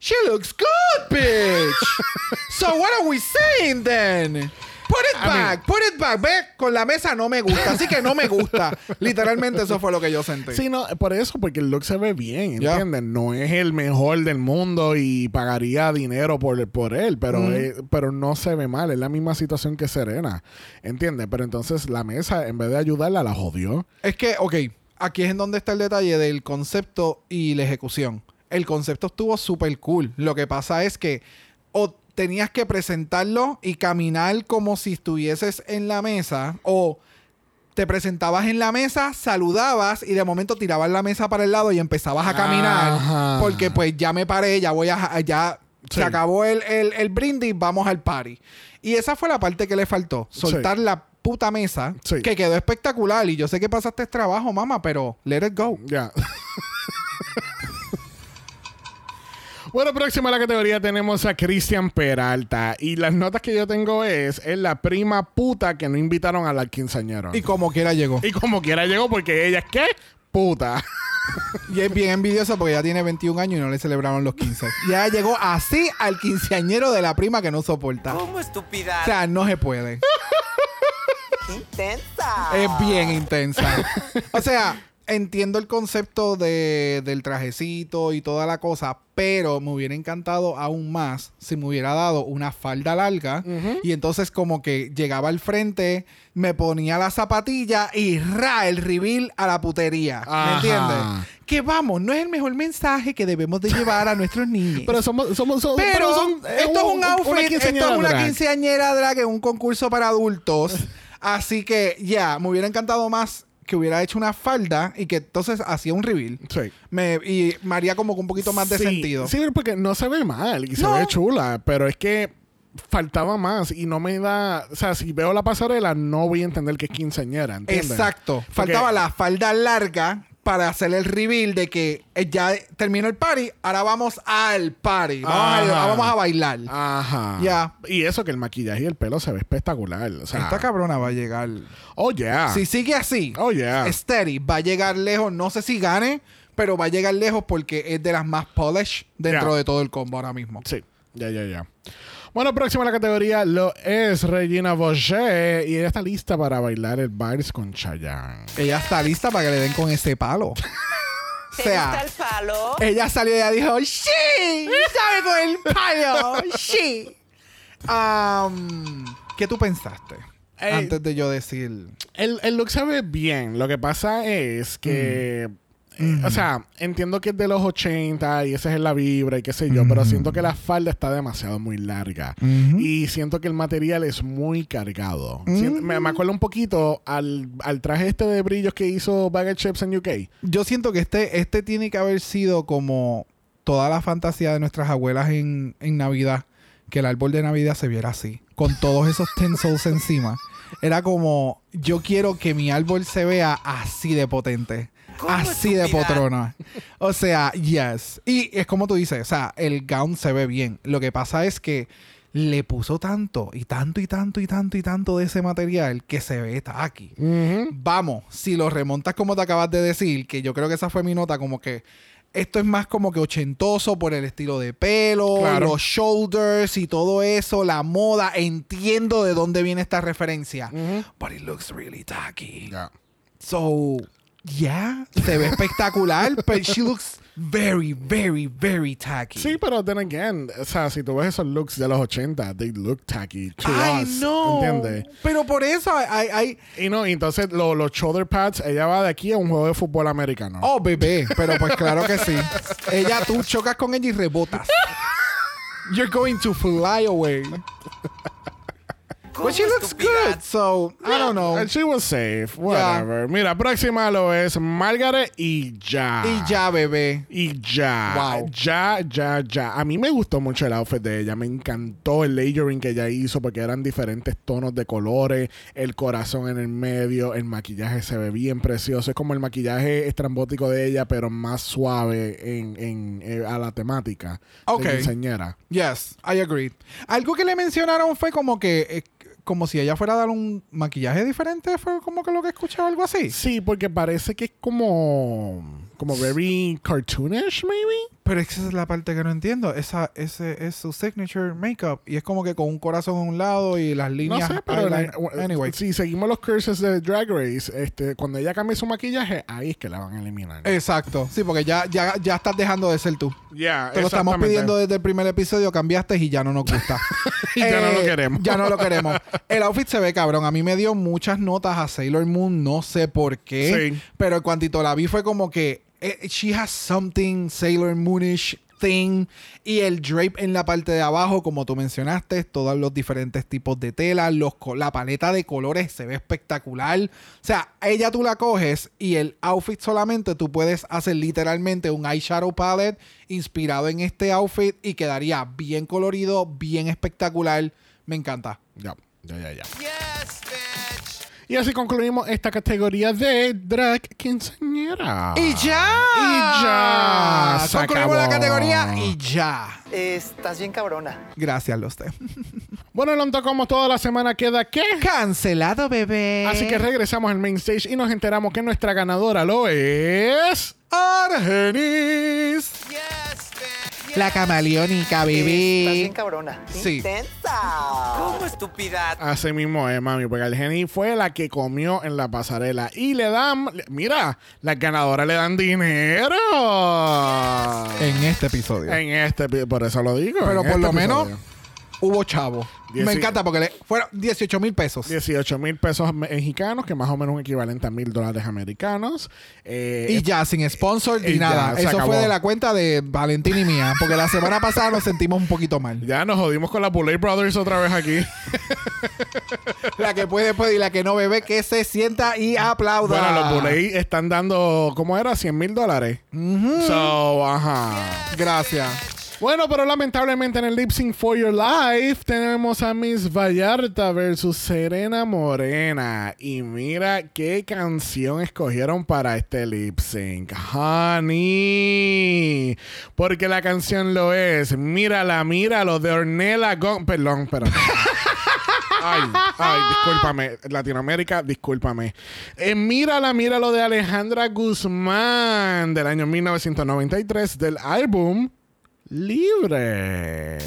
she looks good, bitch. so what are we saying then? Put it back, put it back. Ve, con la mesa no me gusta, así que no me gusta. Literalmente eso fue lo que yo sentí. Sí, no, por eso, porque el look se ve bien. ¿entiendes? No es el mejor del mundo y pagaría dinero por, por él, pero, eh, pero no se ve mal. Es la misma situación que Serena, ¿entiendes? Pero entonces la mesa, en vez de ayudarla, la jodió. Es que, ok, aquí es en donde está el detalle del concepto y la ejecución. El concepto estuvo súper cool. Lo que pasa es que o tenías que presentarlo y caminar como si estuvieses en la mesa o te presentabas en la mesa, saludabas y de momento tirabas la mesa para el lado y empezabas a caminar Ajá. porque pues ya me paré, ya voy a... Ya Sí. se acabó el, el, el brindis, vamos al party. Y esa fue la parte que le faltó. Soltar la puta mesa, Sí. que quedó espectacular. Y yo sé que pasaste trabajo, mamá, pero let it go. Ya. Bueno, próxima a la categoría tenemos a Cristian Peralta. Y las notas que yo tengo es, es la prima puta que no invitaron a la quinceañera. Y como quiera llegó. Y como quiera llegó porque ella es ¿qué? Puta. Y es bien envidioso porque ya tiene 21 años y no le celebraron los 15. Ya llegó así al quinceañero de la prima que no soporta. O ¿Cómo estúpida? sea, no se puede. intensa. Es bien intensa. O sea, entiendo el concepto de, del trajecito y toda la cosa, pero me hubiera encantado aún más si me hubiera dado una falda larga y entonces como que llegaba al frente, me ponía la zapatilla y ra el reveal a la putería. ¿Me entiendes? Que vamos, no es el mejor mensaje que debemos de llevar a nuestros niños. Pero somos, somos, somos- Pero, son- esto es un outfit, esto es una drag. quinceañera drag en un concurso para adultos. Así que ya, me hubiera encantado más que hubiera hecho una falda y que entonces hacía un reveal. Sí. Me, y me haría como que un poquito más de Sí, sentido. Sí, porque no se ve mal y se ve chula, pero es que faltaba más y no me da, o sea, si veo la pasarela no voy a entender que es quinceañera, ¿entiendes? Exacto. Porque- Faltaba la falda larga para hacer el reveal de que eh, ya terminó el party, ahora vamos al party. Vamos, a, vamos a bailar. Ajá. Ya. Y eso que el maquillaje y el pelo se ve espectacular, o sea, Esta cabrona va a llegar. Oh yeah. Si sigue así, Oh yeah. steady, va a llegar lejos. No sé si gane, pero va a llegar lejos porque es de las más polish dentro de todo el combo ahora mismo. Sí, ya, ya, ya. Bueno, próxima a la categoría lo es Regina Boche y ella está lista para bailar el vals con Chayanne. Ella está lista para que le den con ese palo. o ¿Te sea, el palo? ella salió y ella dijo, ¡Sí! ¡Sabe con el palo! ¡Sí! Um, ¿Qué tú pensaste? Ey. Antes de yo decir... El, el look se ve bien. Lo que pasa es que. Eh, O sea, entiendo que es de los 80 y esa es la vibra y qué sé yo, pero siento que la falda está demasiado muy larga. Y siento que el material es muy cargado. Me, me acuerdo un poquito al, al traje este de brillos que hizo Baggage Chips en UK. Yo siento que este, este tiene que haber sido como toda la fantasía de nuestras abuelas en, en Navidad. Que el árbol de Navidad se viera así. Con todos esos tinsels encima. Era como, yo quiero que mi árbol se vea así de potente. ¿Cómo, Así de potrona. O sea, yes. Y es como tú dices, o sea, el gown se ve bien. Lo que pasa es que le puso tanto y tanto y tanto y tanto y tanto de ese material que se ve tacky. Vamos, si lo remontas como te acabas de decir, que yo creo que esa fue mi nota, como que esto es más como que ochentoso por el estilo de pelo, Claro. los shoulders y todo eso, la moda. Entiendo de dónde viene esta referencia. But it looks really tacky. Ya. So, yeah, se ve espectacular, but she looks very, very, very tacky. Sí, pero then again, o sea, si tú ves esos looks de los 80, they look tacky to us, no. ¿entiendes? Pero por eso hay, hay, Y no, entonces lo- los shoulder pads, ella va de aquí a un juego de fútbol americano. Oh, bebé. Pero pues claro que sí. Ella, tú chocas con ella y rebotas. You're going to fly away. ¿Cómo But she looks good. So, I don't know. And she was safe, whatever. Mira, próxima lo es Margaret y ya. Y ya, bebé. Y ya. Wow. Ya, ya, ya. A mí me gustó mucho el outfit de ella. Me encantó el layering que ella hizo porque eran diferentes tonos de colores. El corazón en el medio. El maquillaje se ve bien precioso. Es como el maquillaje estrambótico de ella, pero más suave en, en- eh, a la temática. Ok. De. Yes, I agree. Algo que le mencionaron fue como que, eh, como si ella fuera a dar un maquillaje diferente, fue como que lo que escuché algo así. Sí, porque parece que es como. Como very cartoonish, maybe. Pero esa es la parte que no entiendo. Esa, ese es su signature makeup. Y es como que con un corazón a un lado y las No líneas. sé, pero la- anyway. si seguimos los curses de Drag Race, este, cuando ella cambie su maquillaje, ahí es que la van a eliminar. Exacto. Sí, porque ya, ya, ya estás dejando de ser tú. Ya, Te lo estamos pidiendo desde el primer episodio, cambiaste y ya no nos gusta. Y ya no lo queremos. Ya no lo queremos. El outfit se ve cabrón. A mí me dio muchas notas a Sailor Moon, no sé por qué. Sí. Pero en cuantito la vi fue como que eh, she has something Sailor Moonish thing. Y el drape en la parte de abajo, como tú mencionaste, todos los diferentes tipos de tela, los, la paleta de colores se ve espectacular. O sea, ella tú la coges y el outfit solamente tú puedes hacer literalmente un eyeshadow palette inspirado en este outfit y quedaría bien colorido, bien espectacular. Me encanta. Ya, ya, ya, ya. Y así concluimos esta categoría de drag quinceañera. ¡Y ya! Y ya. Se Concluimos la categoría y ya. Estás bien cabrona. Gracias, Loste. Bueno, Lonto, como toda la semana queda ¿qué? Cancelado, bebé. Así que regresamos al main stage y nos enteramos que nuestra ganadora lo es... Argenis. La camaleónica, Estás bien bebé. cabrona. Sí. Intensa. ¿Cómo estupidez? Así mismo es, mami, porque el Geni fue la que comió en la pasarela y le dan, mira, las ganadoras le dan dinero. En este episodio. En este, por eso lo digo. Pero por este lo menos. Hubo chavo. Dieci- Me encanta porque le fueron 18 mil pesos. 18 mil pesos mexicanos, que más o menos un equivalente a mil dólares americanos. Eh, Y ya, sin sponsor ni ya, nada. Eso acabó. fue de la cuenta de Valentín y mía. Porque la semana pasada nos sentimos un poquito mal. ya nos jodimos con la Bullet Brothers otra vez aquí. La que puede, puede y la que no bebe, que se sienta y aplauda. bueno, los Bullet están dando, ¿cómo era? 100 mil dólares. So, ajá. Gracias. Bueno, pero lamentablemente en el Lip Sync for Your Life tenemos a Miss Vallarta versus Serena Morena. Y mira qué canción escogieron para este lip sync. Honey. Porque la canción lo es Mírala, míralo de Ornella Gon... Perdón, perdón. Ay, ay, discúlpame. Latinoamérica, discúlpame. Eh, mírala, míralo de Alejandra Guzmán del año 1993 del álbum Libre.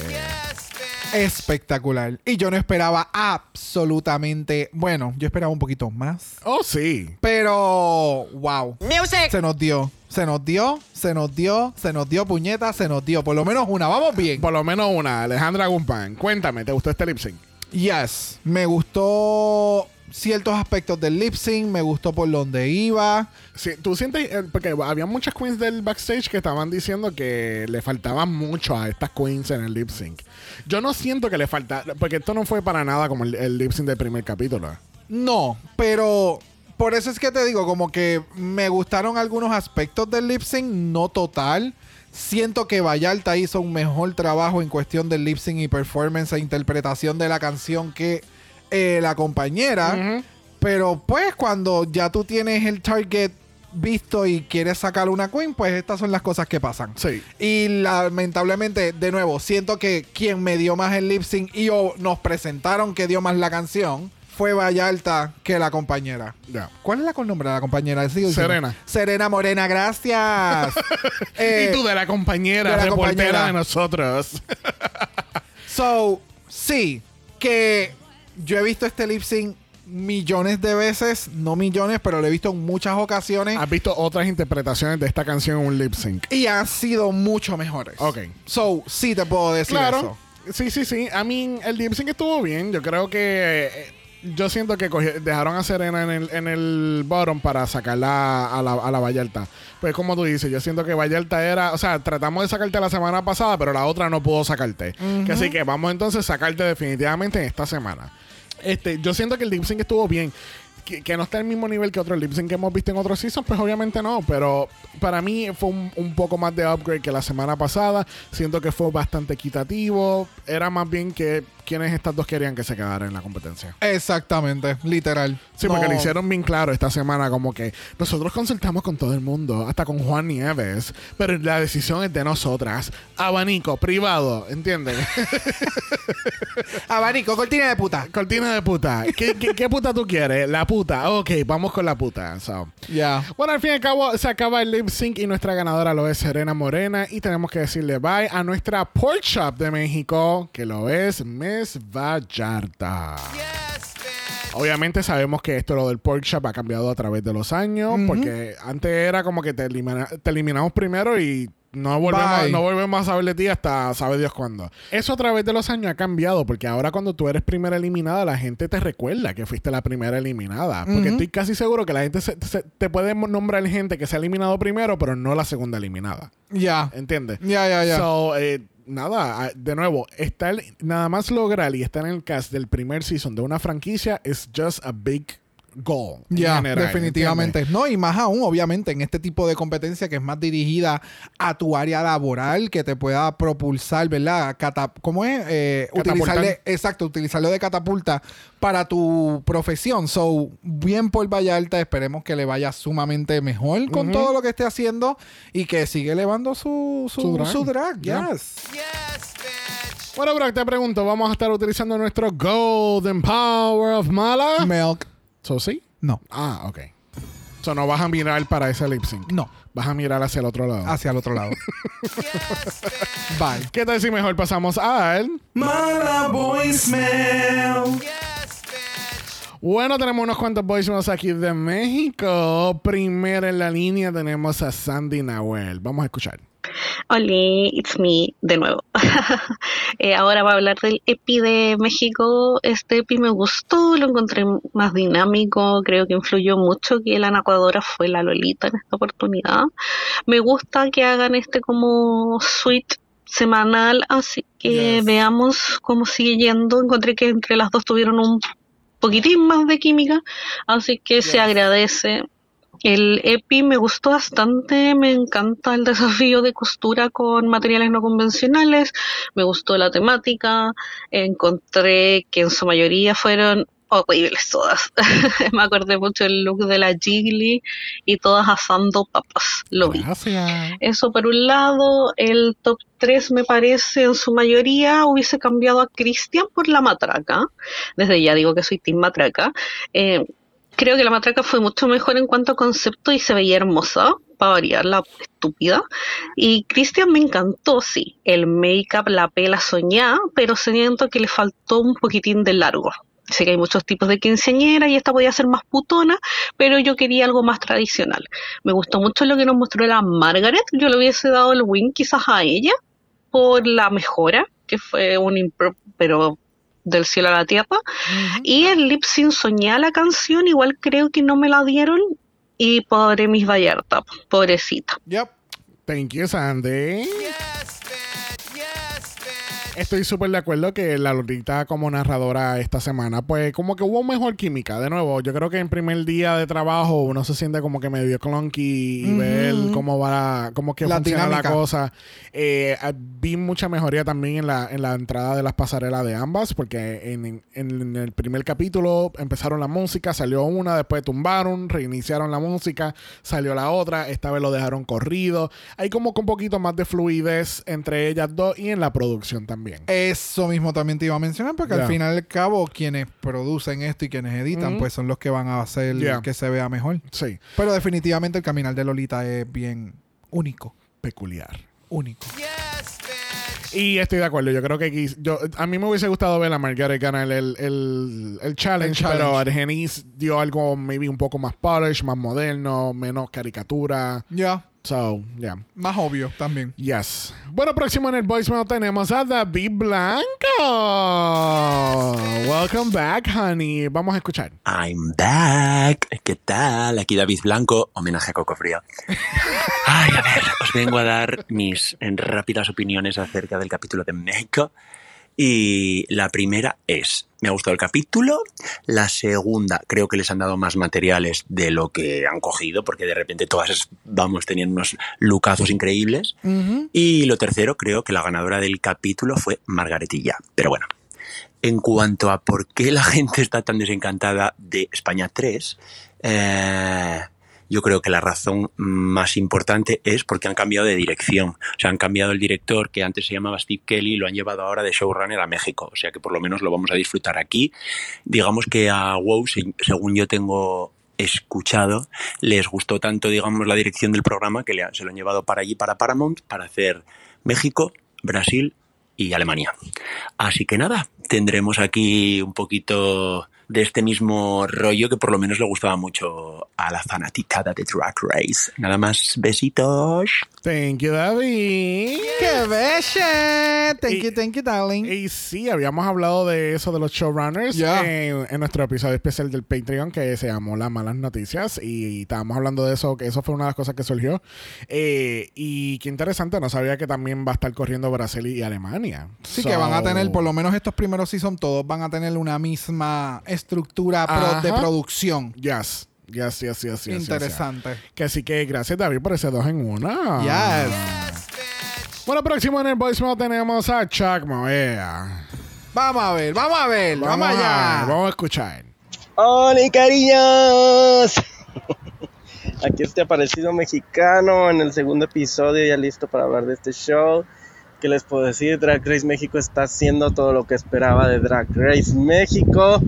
Espectacular. Y yo no esperaba absolutamente. Bueno, yo esperaba un poquito más. Oh, sí. Pero, wow. Music. Se nos dio. Se nos dio, se nos dio, se nos dio puñeta, se nos dio. Por lo menos una. Vamos bien. Por lo menos una, Alejandra Guzmán. Cuéntame, ¿te gustó este lip sync? Yes. Me gustó ciertos aspectos del lip sync. Me gustó por donde iba. Sí, tú sientes, eh, porque había muchas queens del backstage que estaban diciendo que le faltaba mucho a estas queens en el lip sync. Yo no siento que le falta, porque esto no fue para nada como el, el lip sync del primer capítulo. No, pero por eso es que te digo, como que me gustaron algunos aspectos del lip sync, no total. Siento que Vallarta hizo un mejor trabajo en cuestión del lip sync y performance e interpretación de la canción que eh, la compañera. Pero pues cuando ya tú tienes el target visto y quieres sacar una queen, pues estas son las cosas que pasan. Sí. Y lamentablemente, de nuevo, siento que quien me dio más el lip sync y o nos presentaron que dio más la canción fue Vallarta que la compañera. Ya. ¿Cuál es la nombre de la compañera? Serena. Serena Morena, gracias. Eh, y tú de la compañera, de la reportera compañera. de nosotros. So, sí, que yo he visto este lip sync millones de veces, no millones, pero lo he visto en muchas ocasiones ¿Has visto otras interpretaciones de esta canción en un lip sync? y han sido mucho mejores. Ok. So, sí te puedo decir Claro. eso. Sí, sí, sí. A mí el lip sync estuvo bien. Yo creo que... eh, yo siento que dejaron a Serena en el, en el bottom para sacarla a la, a la Vallarta. Pues como tú dices, yo siento que Vallarta era... O sea, tratamos de sacarte la semana pasada, pero la otra no pudo sacarte. Que así que vamos entonces a sacarte definitivamente en esta semana. Este, yo siento que el lip sync estuvo bien. Que, no está al mismo nivel que otros lip que hemos visto en otros seasons, pues obviamente no. Pero para mí fue un, un poco más de upgrade que la semana pasada. Siento que fue bastante equitativo. Era más bien que quienes estas dos querían que se quedaran en la competencia. Exactamente, literal. Sí, porque lo hicieron bien claro esta semana, como que nosotros consultamos con todo el mundo, hasta con Juan Nieves, pero la decisión es de nosotras. Abanico, privado, ¿entiendes? Abanico, cortina de puta. Cortina de puta. ¿Qué, qué, qué puta tú quieres? ¿La puta. Ok, vamos con la puta. So. Ya. Bueno, al fin y al cabo se acaba el lip sync y nuestra ganadora lo es Serena Morena. Y tenemos que decirle bye a nuestra Pork Shop de México, que lo es Miss Vallarta. Obviamente sabemos que esto lo del pork chop ha cambiado a través de los años, porque antes era como que te, elimina- te eliminamos primero y no volvemos, Bye. no volvemos a saber de ti hasta sabe Dios cuándo. Eso a través de los años ha cambiado, porque ahora cuando tú eres primera eliminada, la gente te recuerda que fuiste la primera eliminada. Porque estoy casi seguro que la gente se- se- te puede nombrar gente que se ha eliminado primero, pero no la segunda eliminada. Ya. ¿Entiendes? Ya, ya, ya. So, eh, nada, ah, de nuevo, estar, nada más lograr y estar en el cast del primer season de una franquicia es just a big goal. Ya, definitivamente. ¿entiendes? No, y más aún, obviamente, en este tipo de competencia que es más dirigida a tu área laboral, que te pueda propulsar, ¿verdad? Cata- ¿Cómo es? Eh, utilizarle, exacto, utilizarlo de catapulta para tu profesión. So, bien por Vallarta, esperemos que le vaya sumamente mejor con todo lo que esté haciendo y que siga elevando su, su, Su drag. su drag. Ya. Yes. Bueno, Brock, te pregunto, ¿vamos a estar utilizando nuestro Golden Power of Mala? Milk. ¿So sí? No, Ah, ok. So no vas a mirar para ese lip sync. no, Vas a mirar hacia el otro lado. hacia el otro lado. Bye. ¿Qué tal si mejor pasamos al... Mala voicemail. Bueno, tenemos unos cuantos voicemails aquí de México. Primero en la línea tenemos a Sandy Nahuel. Vamos a escuchar. Hola, it's me de nuevo. Eh, ahora va a hablar del EPI de México. Este EPI me gustó, lo encontré más dinámico, creo que influyó mucho que la narradora fue la Lolita en esta oportunidad. Me gusta que hagan este como suite semanal, así que Yes. veamos cómo sigue yendo. Encontré que entre las dos tuvieron un poquitín más de química, así que se agradece. El EPI me gustó bastante, me encanta el desafío de costura con materiales no convencionales, me gustó la temática, encontré que en su mayoría fueron horribles todas. me acordé mucho del look de la Jiggly y todas asando papas, lo vi. Gracias. Eso por un lado, el top 3 me parece en su mayoría hubiese cambiado a Christian por la matraca. Desde ya digo que soy Team Matraca. Eh, creo que la matraca fue mucho mejor en cuanto a concepto y se veía hermosa, para variar la estúpida. Y Christian me encantó, sí. El make-up, la pela soñada, pero siento que le faltó un poquitín de largo. Sé que hay muchos tipos de quinceañera y esta podía ser más putona, pero yo quería algo más tradicional. Me gustó mucho lo que nos mostró la Margaret. Yo le hubiese dado el win quizás a ella por la mejora, que fue un impro, pero del cielo a la tierra. Y el lip sync soñé a la canción, igual creo que no me la dieron. Y pobre Miss Vallarta, pobrecita. Yep. Thank you, Sandy. Estoy súper de acuerdo que la Lolita como narradora esta semana, pues como que hubo mejor química. De nuevo, yo creo que en primer día de trabajo uno se siente como que medio clunky y ver cómo va, cómo que La funciona dinámica. la cosa. Eh, ah, vi mucha mejoría también en la, en la entrada de las pasarelas de ambas, porque en, en el primer capítulo empezaron la música, salió una, después tumbaron, reiniciaron la música, salió la otra, esta vez lo dejaron corrido. Hay como que un poquito más de fluidez entre ellas dos y en la producción también. Eso mismo también te iba a mencionar, porque al final y al cabo, quienes producen esto y quienes editan, pues son los que van a hacer Ya. que se vea mejor. Sí, Pero definitivamente el caminar de Lolita es bien único. peculiar. Único. Y estoy de acuerdo. Yo creo que yo, a mí me hubiese gustado ver a Margaret ganar el, el, el challenge, El challenge. pero Argenis dio algo maybe un poco más polish, más moderno, menos caricatura. Ya. So, yeah. Más obvio también. Yes. Bueno, próximo en el voicemail tenemos a David Blanco. Welcome back, honey. Vamos a escuchar. I'm back. ¿Qué tal? Aquí David Blanco, homenaje a Coco Frío. Ay, a ver, os vengo a dar mis rápidas opiniones acerca del capítulo de México. Y la primera es, me ha gustado el capítulo. La segunda, creo que les han dado más materiales de lo que han cogido, porque de repente todas, vamos, tenían unos lucazos increíbles. Y lo tercero, creo que la ganadora del capítulo fue Margaretilla. Pero bueno, en cuanto a por qué la gente está tan desencantada de España 3, eh, yo creo que la razón más importante es porque han cambiado de dirección. O sea, han cambiado el director que antes se llamaba Steve Kelly y lo han llevado ahora de showrunner a México. O sea que por lo menos lo vamos a disfrutar aquí. Digamos que a WoW, se- según yo tengo escuchado, les gustó tanto, digamos, la dirección del programa que se lo han llevado para allí, para Paramount, para hacer México, Brasil y Alemania. Así que nada, tendremos aquí un poquito de este mismo rollo que por lo menos le gustaba mucho a la fanaticada de Drag Race. Nada más, besitos. Thank you, David. ¡Qué bella! Thank Y- you, thank you, darling. Y sí, habíamos hablado de eso de los showrunners Ya. en, en nuestro episodio especial del Patreon que se llamó Las Malas Noticias y estábamos hablando de eso, que eso fue una de las cosas que surgió. Eh, y qué interesante, no sabía que también va a estar corriendo Brasil y Alemania. Sí, So- que van a tener, por lo menos estos primeros season, todos van a tener una misma estructura pro- de producción. Yes, yes, yes, yes, yes, Interesante. yes. Que así que gracias David por ese dos en uno. Yes. Bueno, próximo en el voicemail tenemos a Chuck Moea. Vamos a ver, vamos a ver, vamos, allá. vamos a escuchar. ¡Hola, cariños! Aquí este aparecido mexicano en el segundo episodio, ya listo para hablar de este show. ¿Qué les puedo decir? Drag Race México está haciendo todo lo que esperaba de Drag Race México.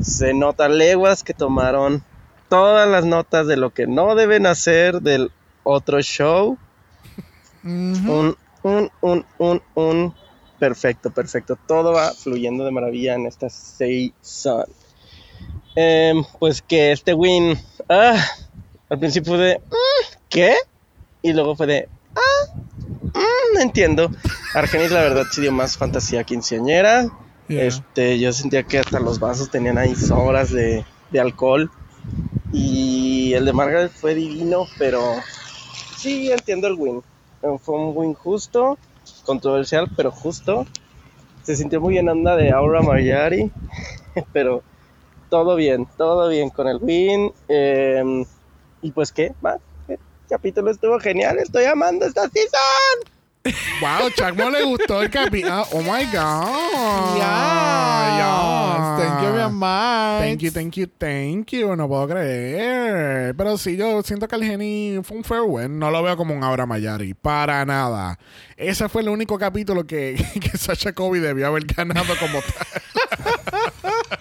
Se nota leguas que tomaron todas las notas de lo que no deben hacer del otro show. Un, un, un, un, un. Perfecto, perfecto. Todo va fluyendo de maravilla en esta season. Em, pues que este win. ah, al principio fue de. "Mm, ¿Qué? Y luego fue de. No entiendo. Argenis, la verdad, sí dio más fantasía quinceañera. Yeah. Este, yo sentía que hasta los vasos tenían ahí sobras de, de alcohol. Y el de Margaret fue divino, pero sí entiendo el win. Fue un win justo, controversial, pero justo. Se sintió muy en onda de Aura Mayari, pero todo bien, todo bien con el win. eh, y pues qué, más. El capítulo estuvo genial, estoy amando esta season. Wow, Chuck Mo le gustó el capítulo. Oh my God. Yes. Thank you very much. Thank you, thank you, thank you. No puedo creer. Pero sí, yo siento que el Geni fue un win. No lo veo como un Aura Mayari. Para nada. Ese fue el único capítulo que, que Sasha Kobe debió haber ganado como tal.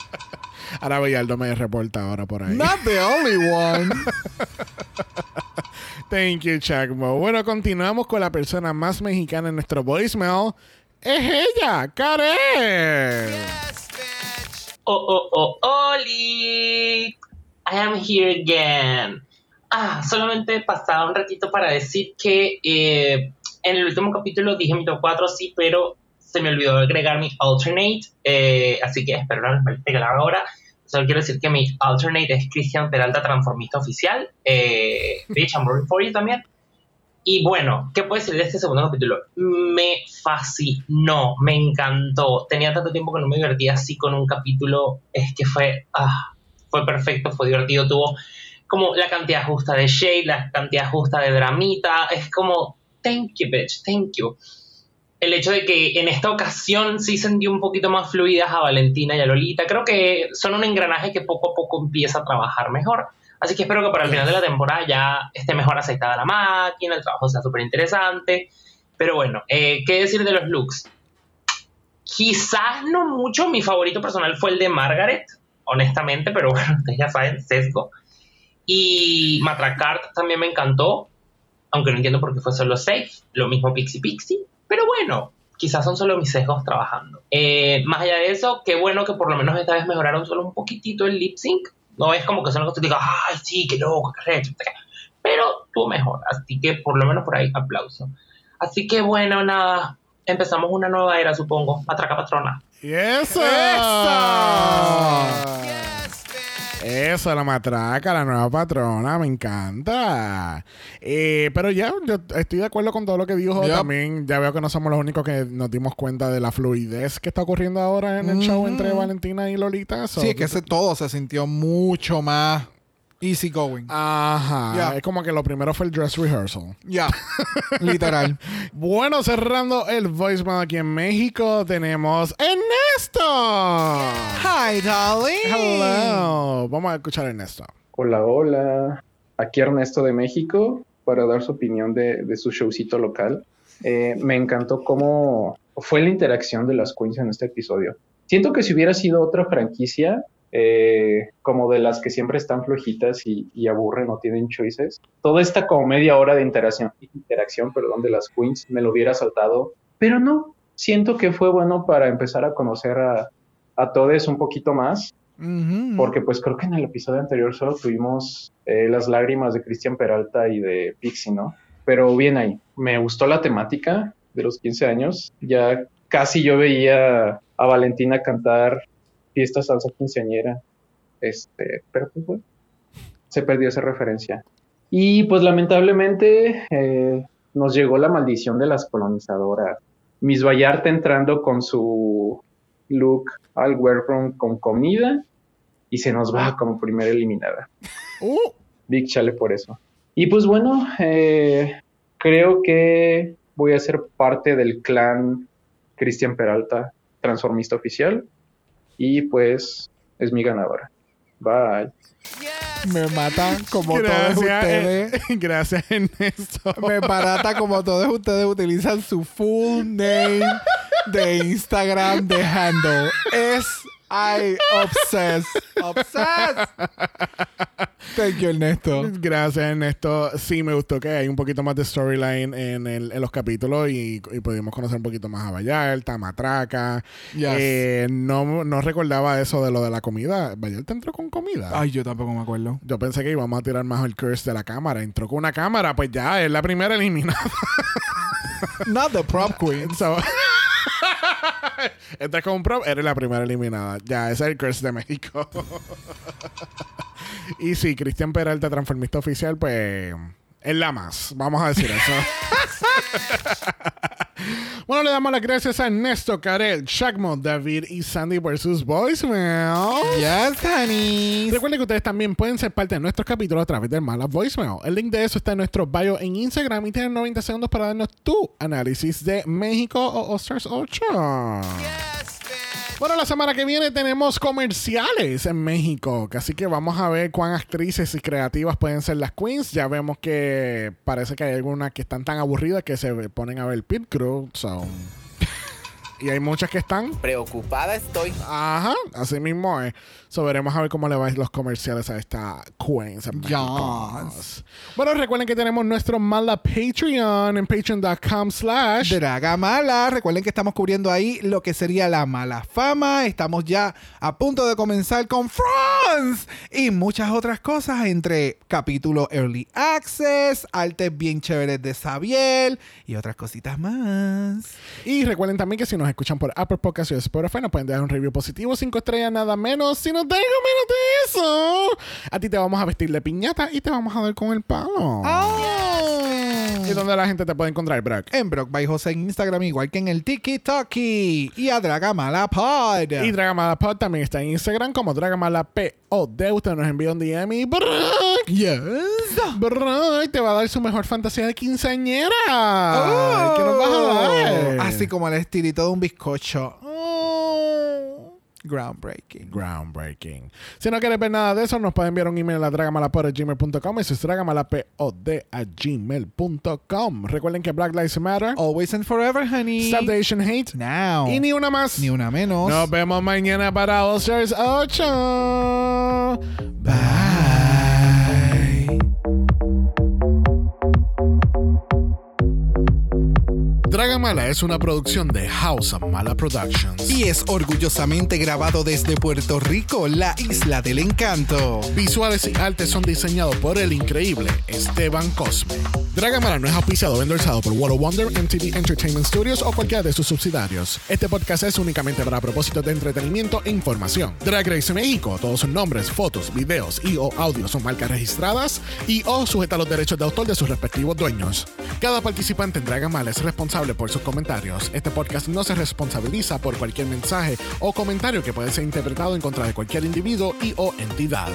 Ahora Villaldo me reporta ahora por ahí. Not the only one. Thank you, Chuck Mo. Bueno, continuamos con la persona más mexicana en nuestro voicemail. Es ella, Karen. Oh, oh, oh, Oli. I am here again. Ah, solamente pasaba un ratito para decir que eh, en el último capítulo dije mi top 4, sí, pero se me olvidó agregar mi alternate. eh, así que espero no haga ahora. Solo quiero decir que mi alternate es Cristian Peralta, transformista oficial. Eh, bitch, I'm rooting for you también. Y bueno, ¿qué puedo decir de este segundo capítulo? Me fascinó, me encantó. Tenía tanto tiempo que no me divertía así con un capítulo. Es que fue, ah, fue perfecto, fue divertido. Tuvo como la cantidad justa de shade, la cantidad justa de dramita. Es como, thank you, bitch, thank you. El hecho de que en esta ocasión sí sentí un poquito más fluidas a Valentina y a Lolita. Creo que son un engranaje que poco a poco empieza a trabajar mejor. Así que espero que para el final de la temporada ya esté mejor aceitada la máquina, el trabajo sea súper interesante. Pero bueno, eh, ¿qué decir de los looks? Quizás no mucho, mi favorito personal fue el de Margaret, honestamente, pero bueno, ustedes ya saben, sesgo. Y Matracart también me encantó, aunque no entiendo por qué fue solo safe, lo mismo Pixie Pixie, pero bueno, quizás son solo mis sesgos trabajando. Eh, más allá de eso, qué bueno que por lo menos esta vez mejoraron solo un poquitito el lip sync. No es como que son los que te digan, ay, sí, qué loco, qué recho, pero estuvo mejor, así que por lo menos por ahí aplauso. Así que bueno, nada, empezamos una nueva era, supongo, Matraca Patrona. Y eso. Eso, la matraca, la nueva patrona, me encanta. Eh, pero ya, yo estoy de acuerdo con todo lo que dijo. Yep. También ya veo que no somos los únicos que nos dimos cuenta de la fluidez que está ocurriendo ahora en el show entre Valentina y Lolita. So, Sí, es que ese todo se sintió mucho más easy going. Ajá. Es como que lo primero fue el dress rehearsal. Ya, literal. Bueno, cerrando el voicemail aquí en México, tenemos Ernesto. Hi, darling. Hello. Vamos a escuchar a Ernesto. Hola, hola. aquí Ernesto de México para dar su opinión de, de su showcito local. Eh, me encantó cómo fue la interacción de las queens en este episodio. Siento que si hubiera sido otra franquicia, eh, como de las que siempre están flojitas y, y, aburren o tienen choices, toda esta como media hora de interacción, interacción perdón, de las queens me lo hubiera saltado, pero no, siento que fue bueno para empezar a conocer a, a todos un poquito más porque pues creo que en el episodio anterior solo tuvimos eh, las lágrimas de Cristian Peralta y de Pixie, ¿no? Pero bien ahí, me gustó la temática de los 15 años. Ya casi yo veía a Valentina cantar fiesta salsa quinceañera. Este, pero pues bueno, se perdió esa referencia. Y pues lamentablemente eh, nos llegó la maldición de las colonizadoras. Miss Vallarta entrando con su look al wear con comida y se nos va como primera eliminada. Uh. Big chale por eso. Y pues bueno, eh, creo que voy a ser parte del clan Cristian Peralta, transformista oficial. Y pues es mi ganadora. Bye. Me matan como Gracias, todos ustedes. eh, gracias, Ernesto. Me barata como todos ustedes utilizan su full name de Instagram de handle. Es I obsessed. Obsessed. Thank you, Ernesto. Gracias, Ernesto. Sí, me gustó que hay un poquito más de storyline en, el- en los capítulos y, y pudimos conocer un poquito más a Vallarta, a Matraca. Yes. Eh, no, no recordaba eso de lo de la comida. Vallarta entró con comida. Ay, yo tampoco me acuerdo. Yo pensé que íbamos a tirar más el curse de la cámara. Entró con una cámara, pues ya es la primera eliminada. Not the prop queen. So- Un prop, eres la primera eliminada. Ya, ese es el curse de México. y sí, Cristian Peralta, transformista oficial, pues es la más. Vamos a decir eso. bueno, le damos las gracias a Ernesto, Karel, Shagmo, David y Sandy versus Voicemail. Yes, honey. Recuerden que ustedes también pueden ser parte de nuestros capítulos a través del Mala Voicemail. El link de eso está en nuestro bio en Instagram y tienen 90 segundos para darnos tu análisis de México o All-Stars 8. Bueno, la semana que viene tenemos comerciales en México, así que vamos a ver cuán actrices y creativas pueden ser las queens. Ya vemos que parece que hay algunas que están tan aburridas que se ponen a ver Pit Crew. so. Y hay muchas que están Preocupada estoy. Ajá, así mismo es. So, veremos a ver cómo le va los comerciales a esta Queens. en México. Bueno, recuerden que tenemos nuestro mala Patreon en patreon.com slash Draga Mala. Recuerden que estamos cubriendo ahí lo que sería la mala fama. Estamos ya a punto de comenzar con France y muchas otras cosas entre capítulo Early Access, artes bien chéveres de Xavier y otras cositas más. Y recuerden también que si nos escuchan por Apple Podcasts y Spotify nos pueden dejar un review positivo, cinco estrellas, nada menos. Si dejan menos de eso, a ti te vamos a vestir de piñata y te vamos a dar con el palo. ¿Y dónde la gente te puede encontrar, Brock? En Brock by José en Instagram, igual que en el TikTok y a Draga Mala Pod. Y Dragamala Pod también está en Instagram como Dragamala POD. Usted nos envía un DM y Brock, Yes. Brock te va a dar su mejor fantasía de quinceañera. ¿Qué nos vas a dar? Oh. Así como el estilito de un bizcocho. Groundbreaking. Groundbreaking. Si no quieres ver nada de eso, nos puede enviar un email a dragamalapod.gmail.com. Eso es dragamalapod a gmail.com. Recuerden que Black Lives Matter. Always and forever, honey. Stop the Asian Hate. Now. Y ni una más. Ni una menos. Nos vemos mañana para All Stars 8. Bye. Dragamala es una producción de House of Mala Productions. Y es orgullosamente grabado desde Puerto Rico, la isla del encanto. Visuales y artes son diseñados por el increíble Esteban Cosme. Dragamala no es auspiciado o endorsado por World of Wonder, MTV Entertainment Studios o cualquiera de sus subsidiarios. Este podcast es únicamente para propósitos de entretenimiento e información. Drag Race México, todos sus nombres, fotos, videos y o audios son marcas registradas y o sujeta a los derechos de autor de sus respectivos dueños. Cada participante en Dragamala es responsable por sus comentarios. Este podcast no se responsabiliza por cualquier mensaje o comentario que puede ser interpretado en contra de cualquier individuo y o entidad.